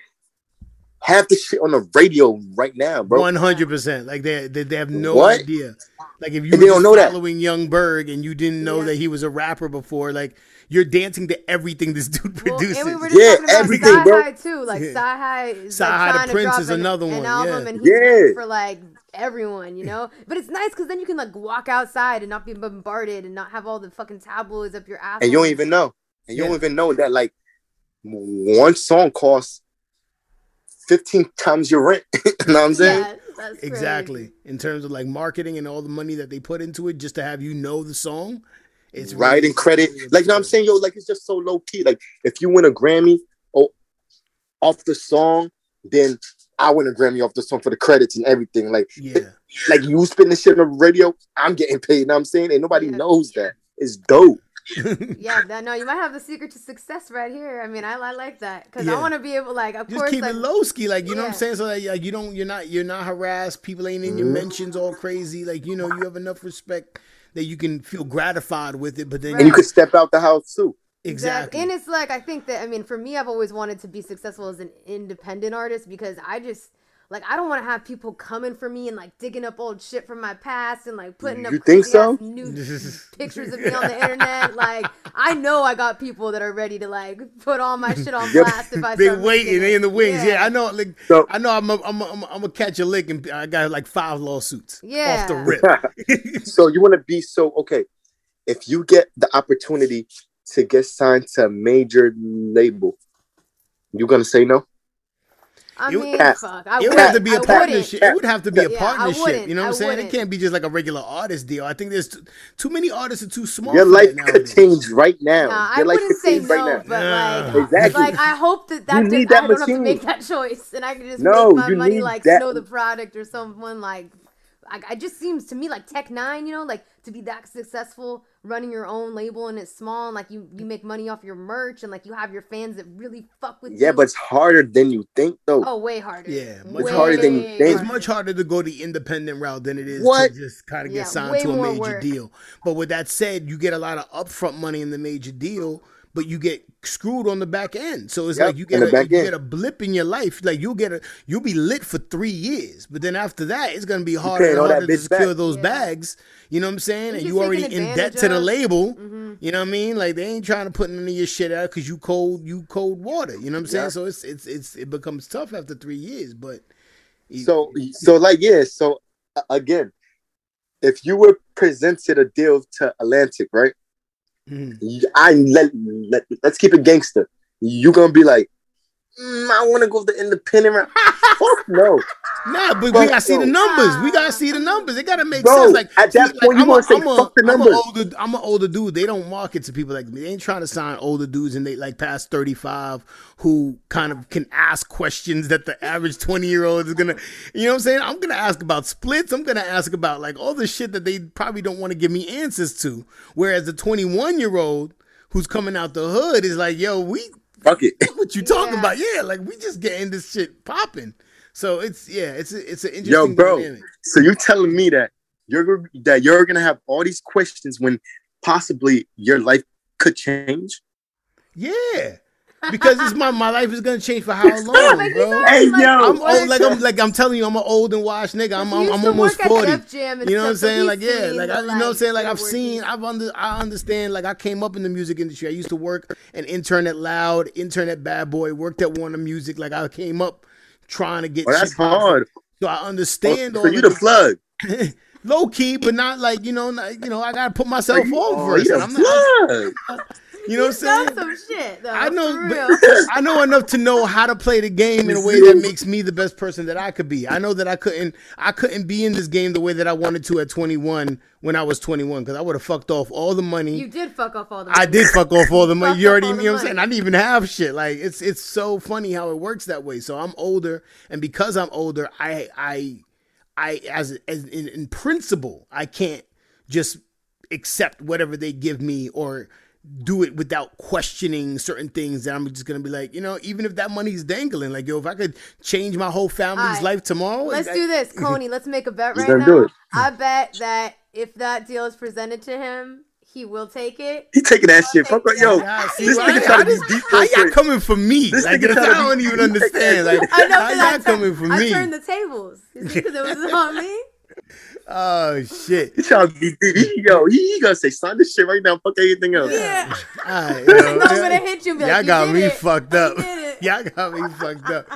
S4: half the shit on the radio right now, bro.
S1: One hundred percent. Like they, they they have no
S4: What?
S1: idea. Like if you
S4: And
S1: were
S4: they don't know that.
S1: following Young Berg and you didn't know
S2: Yeah.
S1: that he was a rapper before, like you're dancing to everything this dude
S2: Well,
S1: produces.
S2: and we were just
S4: Yeah,
S2: about
S4: everything,
S2: Sci
S4: bro.
S2: Too. Like
S1: Yeah.
S2: Sci High is
S1: Sci
S2: like
S1: the Prince is
S2: an,
S1: another
S2: an
S1: one,
S2: album,
S1: yeah.
S2: and he's
S4: Yeah.
S2: for like everyone, you know. But it's nice because then you can like walk outside and not be bombarded and not have all the fucking tabloids up your ass.
S4: and you don't even know. And you
S1: Yeah.
S4: don't even know that like one song costs 15 times your rent. you know what I'm saying?
S2: Yeah, that's crazy.
S1: exactly. In terms of like marketing and all the money that they put into it just to have you know the song. It's
S4: writing
S1: really-
S4: credit.
S1: really
S4: Like you know what I'm saying, yo, like it's just so low key. Like if you win a Grammy oh, off the song, then I win a Grammy off the song for the credits and everything. Like
S1: Yeah.
S4: like you spin the shit on the radio, I'm getting paid. You know what I'm saying? And nobody
S2: Yeah.
S4: knows that. It's dope.
S2: Yeah, no, you might have the secret to success right here. I mean, I, I like that because
S1: Yeah.
S2: I want to be able, like, of
S1: Just
S2: course,
S1: keep
S2: like,
S1: it low ski, like you know what I'm saying. So like, like you don't, you're not, you're not harassed. People ain't in your
S4: Mhm.
S1: mentions all crazy. Like you know, you have enough respect that you can feel gratified with it. But then
S4: And you could step out the house too.
S1: exactly,
S2: And it's like I think that I mean for me I've always wanted to be successful as an independent artist because I just like I don't want to have people coming for me and like digging up old shit from my past and like putting up
S4: You think so?
S2: new pictures of me on the internet. Like I know I got people that are ready to like put all my shit on
S4: Yep.
S2: blast if I
S1: Big
S2: start
S1: waiting
S2: making it.
S1: in the wings. Yeah. I know. Like
S4: So-
S1: I know. I'm, a, I'm, a, I'm, a, I'm gonna catch a lick, and I got like five lawsuits
S2: Yeah.
S1: off the rip.
S4: so you want to be so okay. If you get the opportunity to get signed to a major label, you gonna say no?
S2: I
S1: It would-
S2: mean,
S4: Cat.
S2: fuck. I
S1: It would have to be a
S2: I
S1: partnership.
S2: wouldn't.
S1: It would have to be a
S2: Yeah,
S1: partnership. You know what I'm saying? It
S2: wouldn't.
S1: can't be just like a regular artist deal. I think there's too, too many artists are too small.
S4: Your life could change right now.
S2: Nah, I
S4: Your life
S2: wouldn't
S4: could
S2: say
S4: change
S2: no,
S4: right now.
S2: but
S1: Nah.
S2: like,
S4: Exactly.
S2: like I hope that that
S4: You
S2: just,
S4: need that
S2: I don't have to make that choice, and I can just
S4: No,
S2: make my
S4: you
S2: money
S4: need
S2: like
S4: that-
S2: Snow tha Product or someone like. I, I just seems to me like Tech N9ne, you know, like to be that successful running your own label and it's small and like you you make money off your merch and like you have your fans that really fuck with you.
S4: Yeah, but it's harder than you think, though.
S2: oh, way harder.
S1: Yeah, much
S2: way
S4: harder than you think.
S1: It's much harder to go the independent route than it is
S4: What?
S1: to just kind of get
S2: Yeah,
S1: signed to a major
S2: work.
S1: deal. But with that said, you get a lot of upfront money in the major deal, but you get screwed on the back end. So it's
S4: Yep,
S1: like you get a, you
S4: end.
S1: get a blip in your life. Like you'll get a you'll be lit for three years, but then after that, it's gonna be harder and harder to
S4: bitch
S1: secure
S4: back.
S1: those
S2: Yeah.
S1: bags. You know what I'm saying?
S2: And
S1: And
S2: he's
S1: you already in debt
S2: advantage
S1: to the label.
S2: Mm-hmm.
S1: You know what I mean? Like they ain't trying to put none of your shit out because you cold you cold water. You know what I'm saying?
S4: Yeah.
S1: So it's it's it's it becomes tough after three years, but.
S4: So, so like, yeah. So uh, again, if you were presented a deal to Atlantic, right? Y- I let, let let's keep it gangster. You gonna be like, mm, I want to go to the independent route. Fuck no,
S1: Nah, but we gotta see the numbers. We gotta see the numbers. It gotta make
S4: Bro,
S1: sense. Like
S4: at that
S1: see,
S4: point, you
S1: I'm a-
S4: say,
S1: I'm a-
S4: "Fuck the
S1: I'm an older, I'm an older dude. They don't market to people like me. They ain't trying to sign older dudes and they like past 35 who kind of can ask questions that the average 20 year old is gonna. You know what I'm saying? I'm gonna ask about splits. I'm gonna ask about like all the shit that they probably don't want to give me answers to. Whereas the 21 year old who's coming out the hood is like, yo, we
S4: fuck it.
S1: what you talking
S2: Yeah.
S1: about? Yeah, like we just getting this shit popping. So it's yeah, it's it's an interesting
S4: Yo, bro.
S1: dynamic.
S4: So you're telling me that you're that you're gonna have all these questions when possibly your life could change?
S1: Yeah, because it's my my life is gonna change for how long, bro?
S4: Hey,
S2: like,
S4: yo,
S1: I'm old, like I'm like I'm telling you, I'm an old and washed nigga. I'm I'm, I'm almost forty.
S2: Def Jam and
S1: You know what I'm saying? Like yeah, like I, you know what I'm saying? Like I've seen. I've under, I understand. Like I came up in the music industry. I used to work an intern at Loud, intern at Bad Boy, worked at Warner Music. Like I came up trying to get.
S4: Well, that's
S1: shit
S4: hard.
S1: So I understand
S4: Oh,
S1: all
S4: so you
S1: of
S4: the
S1: this-
S4: plug.
S1: low key, but not like you know, not, you know. I gotta put myself on
S4: Oh,
S1: first.
S4: you the
S1: I'm not,
S4: plug.
S1: You know what I'm saying?
S2: some shit though.
S1: I know. I know enough to know how to play the game in a way that makes me the best person that I could be. I know that I couldn't, I couldn't be in this game the way that I wanted to at 21 when I was 21 because I would have fucked off all the money.
S2: You did fuck off all the. Money.
S1: I did fuck off all the money. You already, you know what I'm saying? I didn't even have shit. Like it's it's so funny how it works that way. So I'm older, and because I'm older, I I I as as in, in principle, I can't just accept whatever they give me or do it without questioning certain things that I'm just gonna be like, you know, even if that money's dangling, like yo, if I could change my whole family's
S2: Alright.
S1: life tomorrow,
S2: Let's
S1: I-
S2: do this, Cony. Let's make a bet right now. I bet that if that deal is presented to him, he will take it.
S4: He taking that shit. Fuck yo.
S1: Yeah, see,
S4: this nigga trying to be deep
S1: how
S4: real
S1: y'all coming for me?
S4: This
S1: like,
S4: nigga
S1: I
S4: trying to
S1: don't even understand.
S4: like
S1: Like,
S2: I know
S1: how y'all
S2: I,
S1: coming for
S2: I
S1: me?
S2: turned the tables because it was on me.
S1: Oh shit!
S4: He trying to be deep. He, yo, he, he gonna say, sign this shit right now. Fuck everything else.
S2: Yeah.
S1: Alright,
S2: No,
S1: yo,
S2: I'm gonna hit you. and be
S1: Y'all got me
S2: it.
S1: fucked up.
S2: did it.
S1: Y'all got me fucked up.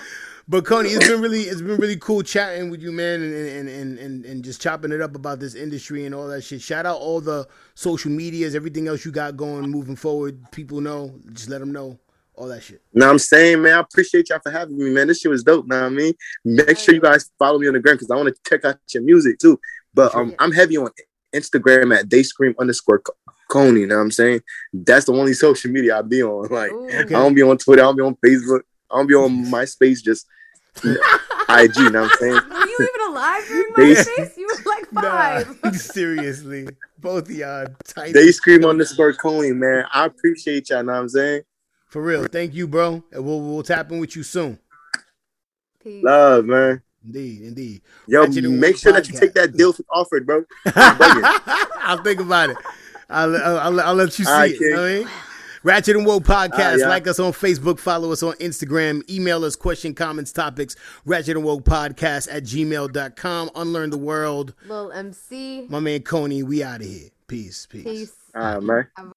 S1: But Cony, it's been really it's been really cool chatting with you, man, and and, and, and and just chopping it up about this industry and all that shit. Shout out all the social medias, everything else you got going moving forward. People know, just let them know all that shit.
S4: Know I'm saying, man, I appreciate y'all for having me, man. This shit was dope. Now I mean? Make sure you guys follow me on the gram because I want to check out your music too. But um, I'm heavy on Instagram at dayscream underscore Co- Cony. You know what I'm saying? That's the only social media I be on. Like,
S2: Ooh.
S4: I don't be on Twitter. I don't be on Facebook. I don't be on MySpace. Just IG. You know what I'm saying?
S2: Were you even alive during MySpace? You were like five.
S1: Nah, seriously, both of y'all tight.
S4: Dayscream underscore Cony, man. I appreciate y'all. Know what I'm saying?
S1: For real, thank you, bro. And we'll we'll tap in with you soon.
S2: Peace.
S4: Love, man.
S1: Indeed, indeed.
S4: Yo, make
S1: Wolf
S4: sure that you take that deal offered, bro.
S1: I'll think about it. I'll, I'll, I'll, I'll let you see
S4: All right,
S1: it. You know what I mean? Ratchet and Woke podcast.
S4: Ah, yeah.
S1: Like us on Facebook. Follow us on Instagram. Email us question, comments, topics. Ratchet and Woke podcast at gmail.com. Unlearn the world.
S2: Little MC.
S1: My man Cony, we out of here. Peace. Peace.
S2: Peace.
S4: All right, man.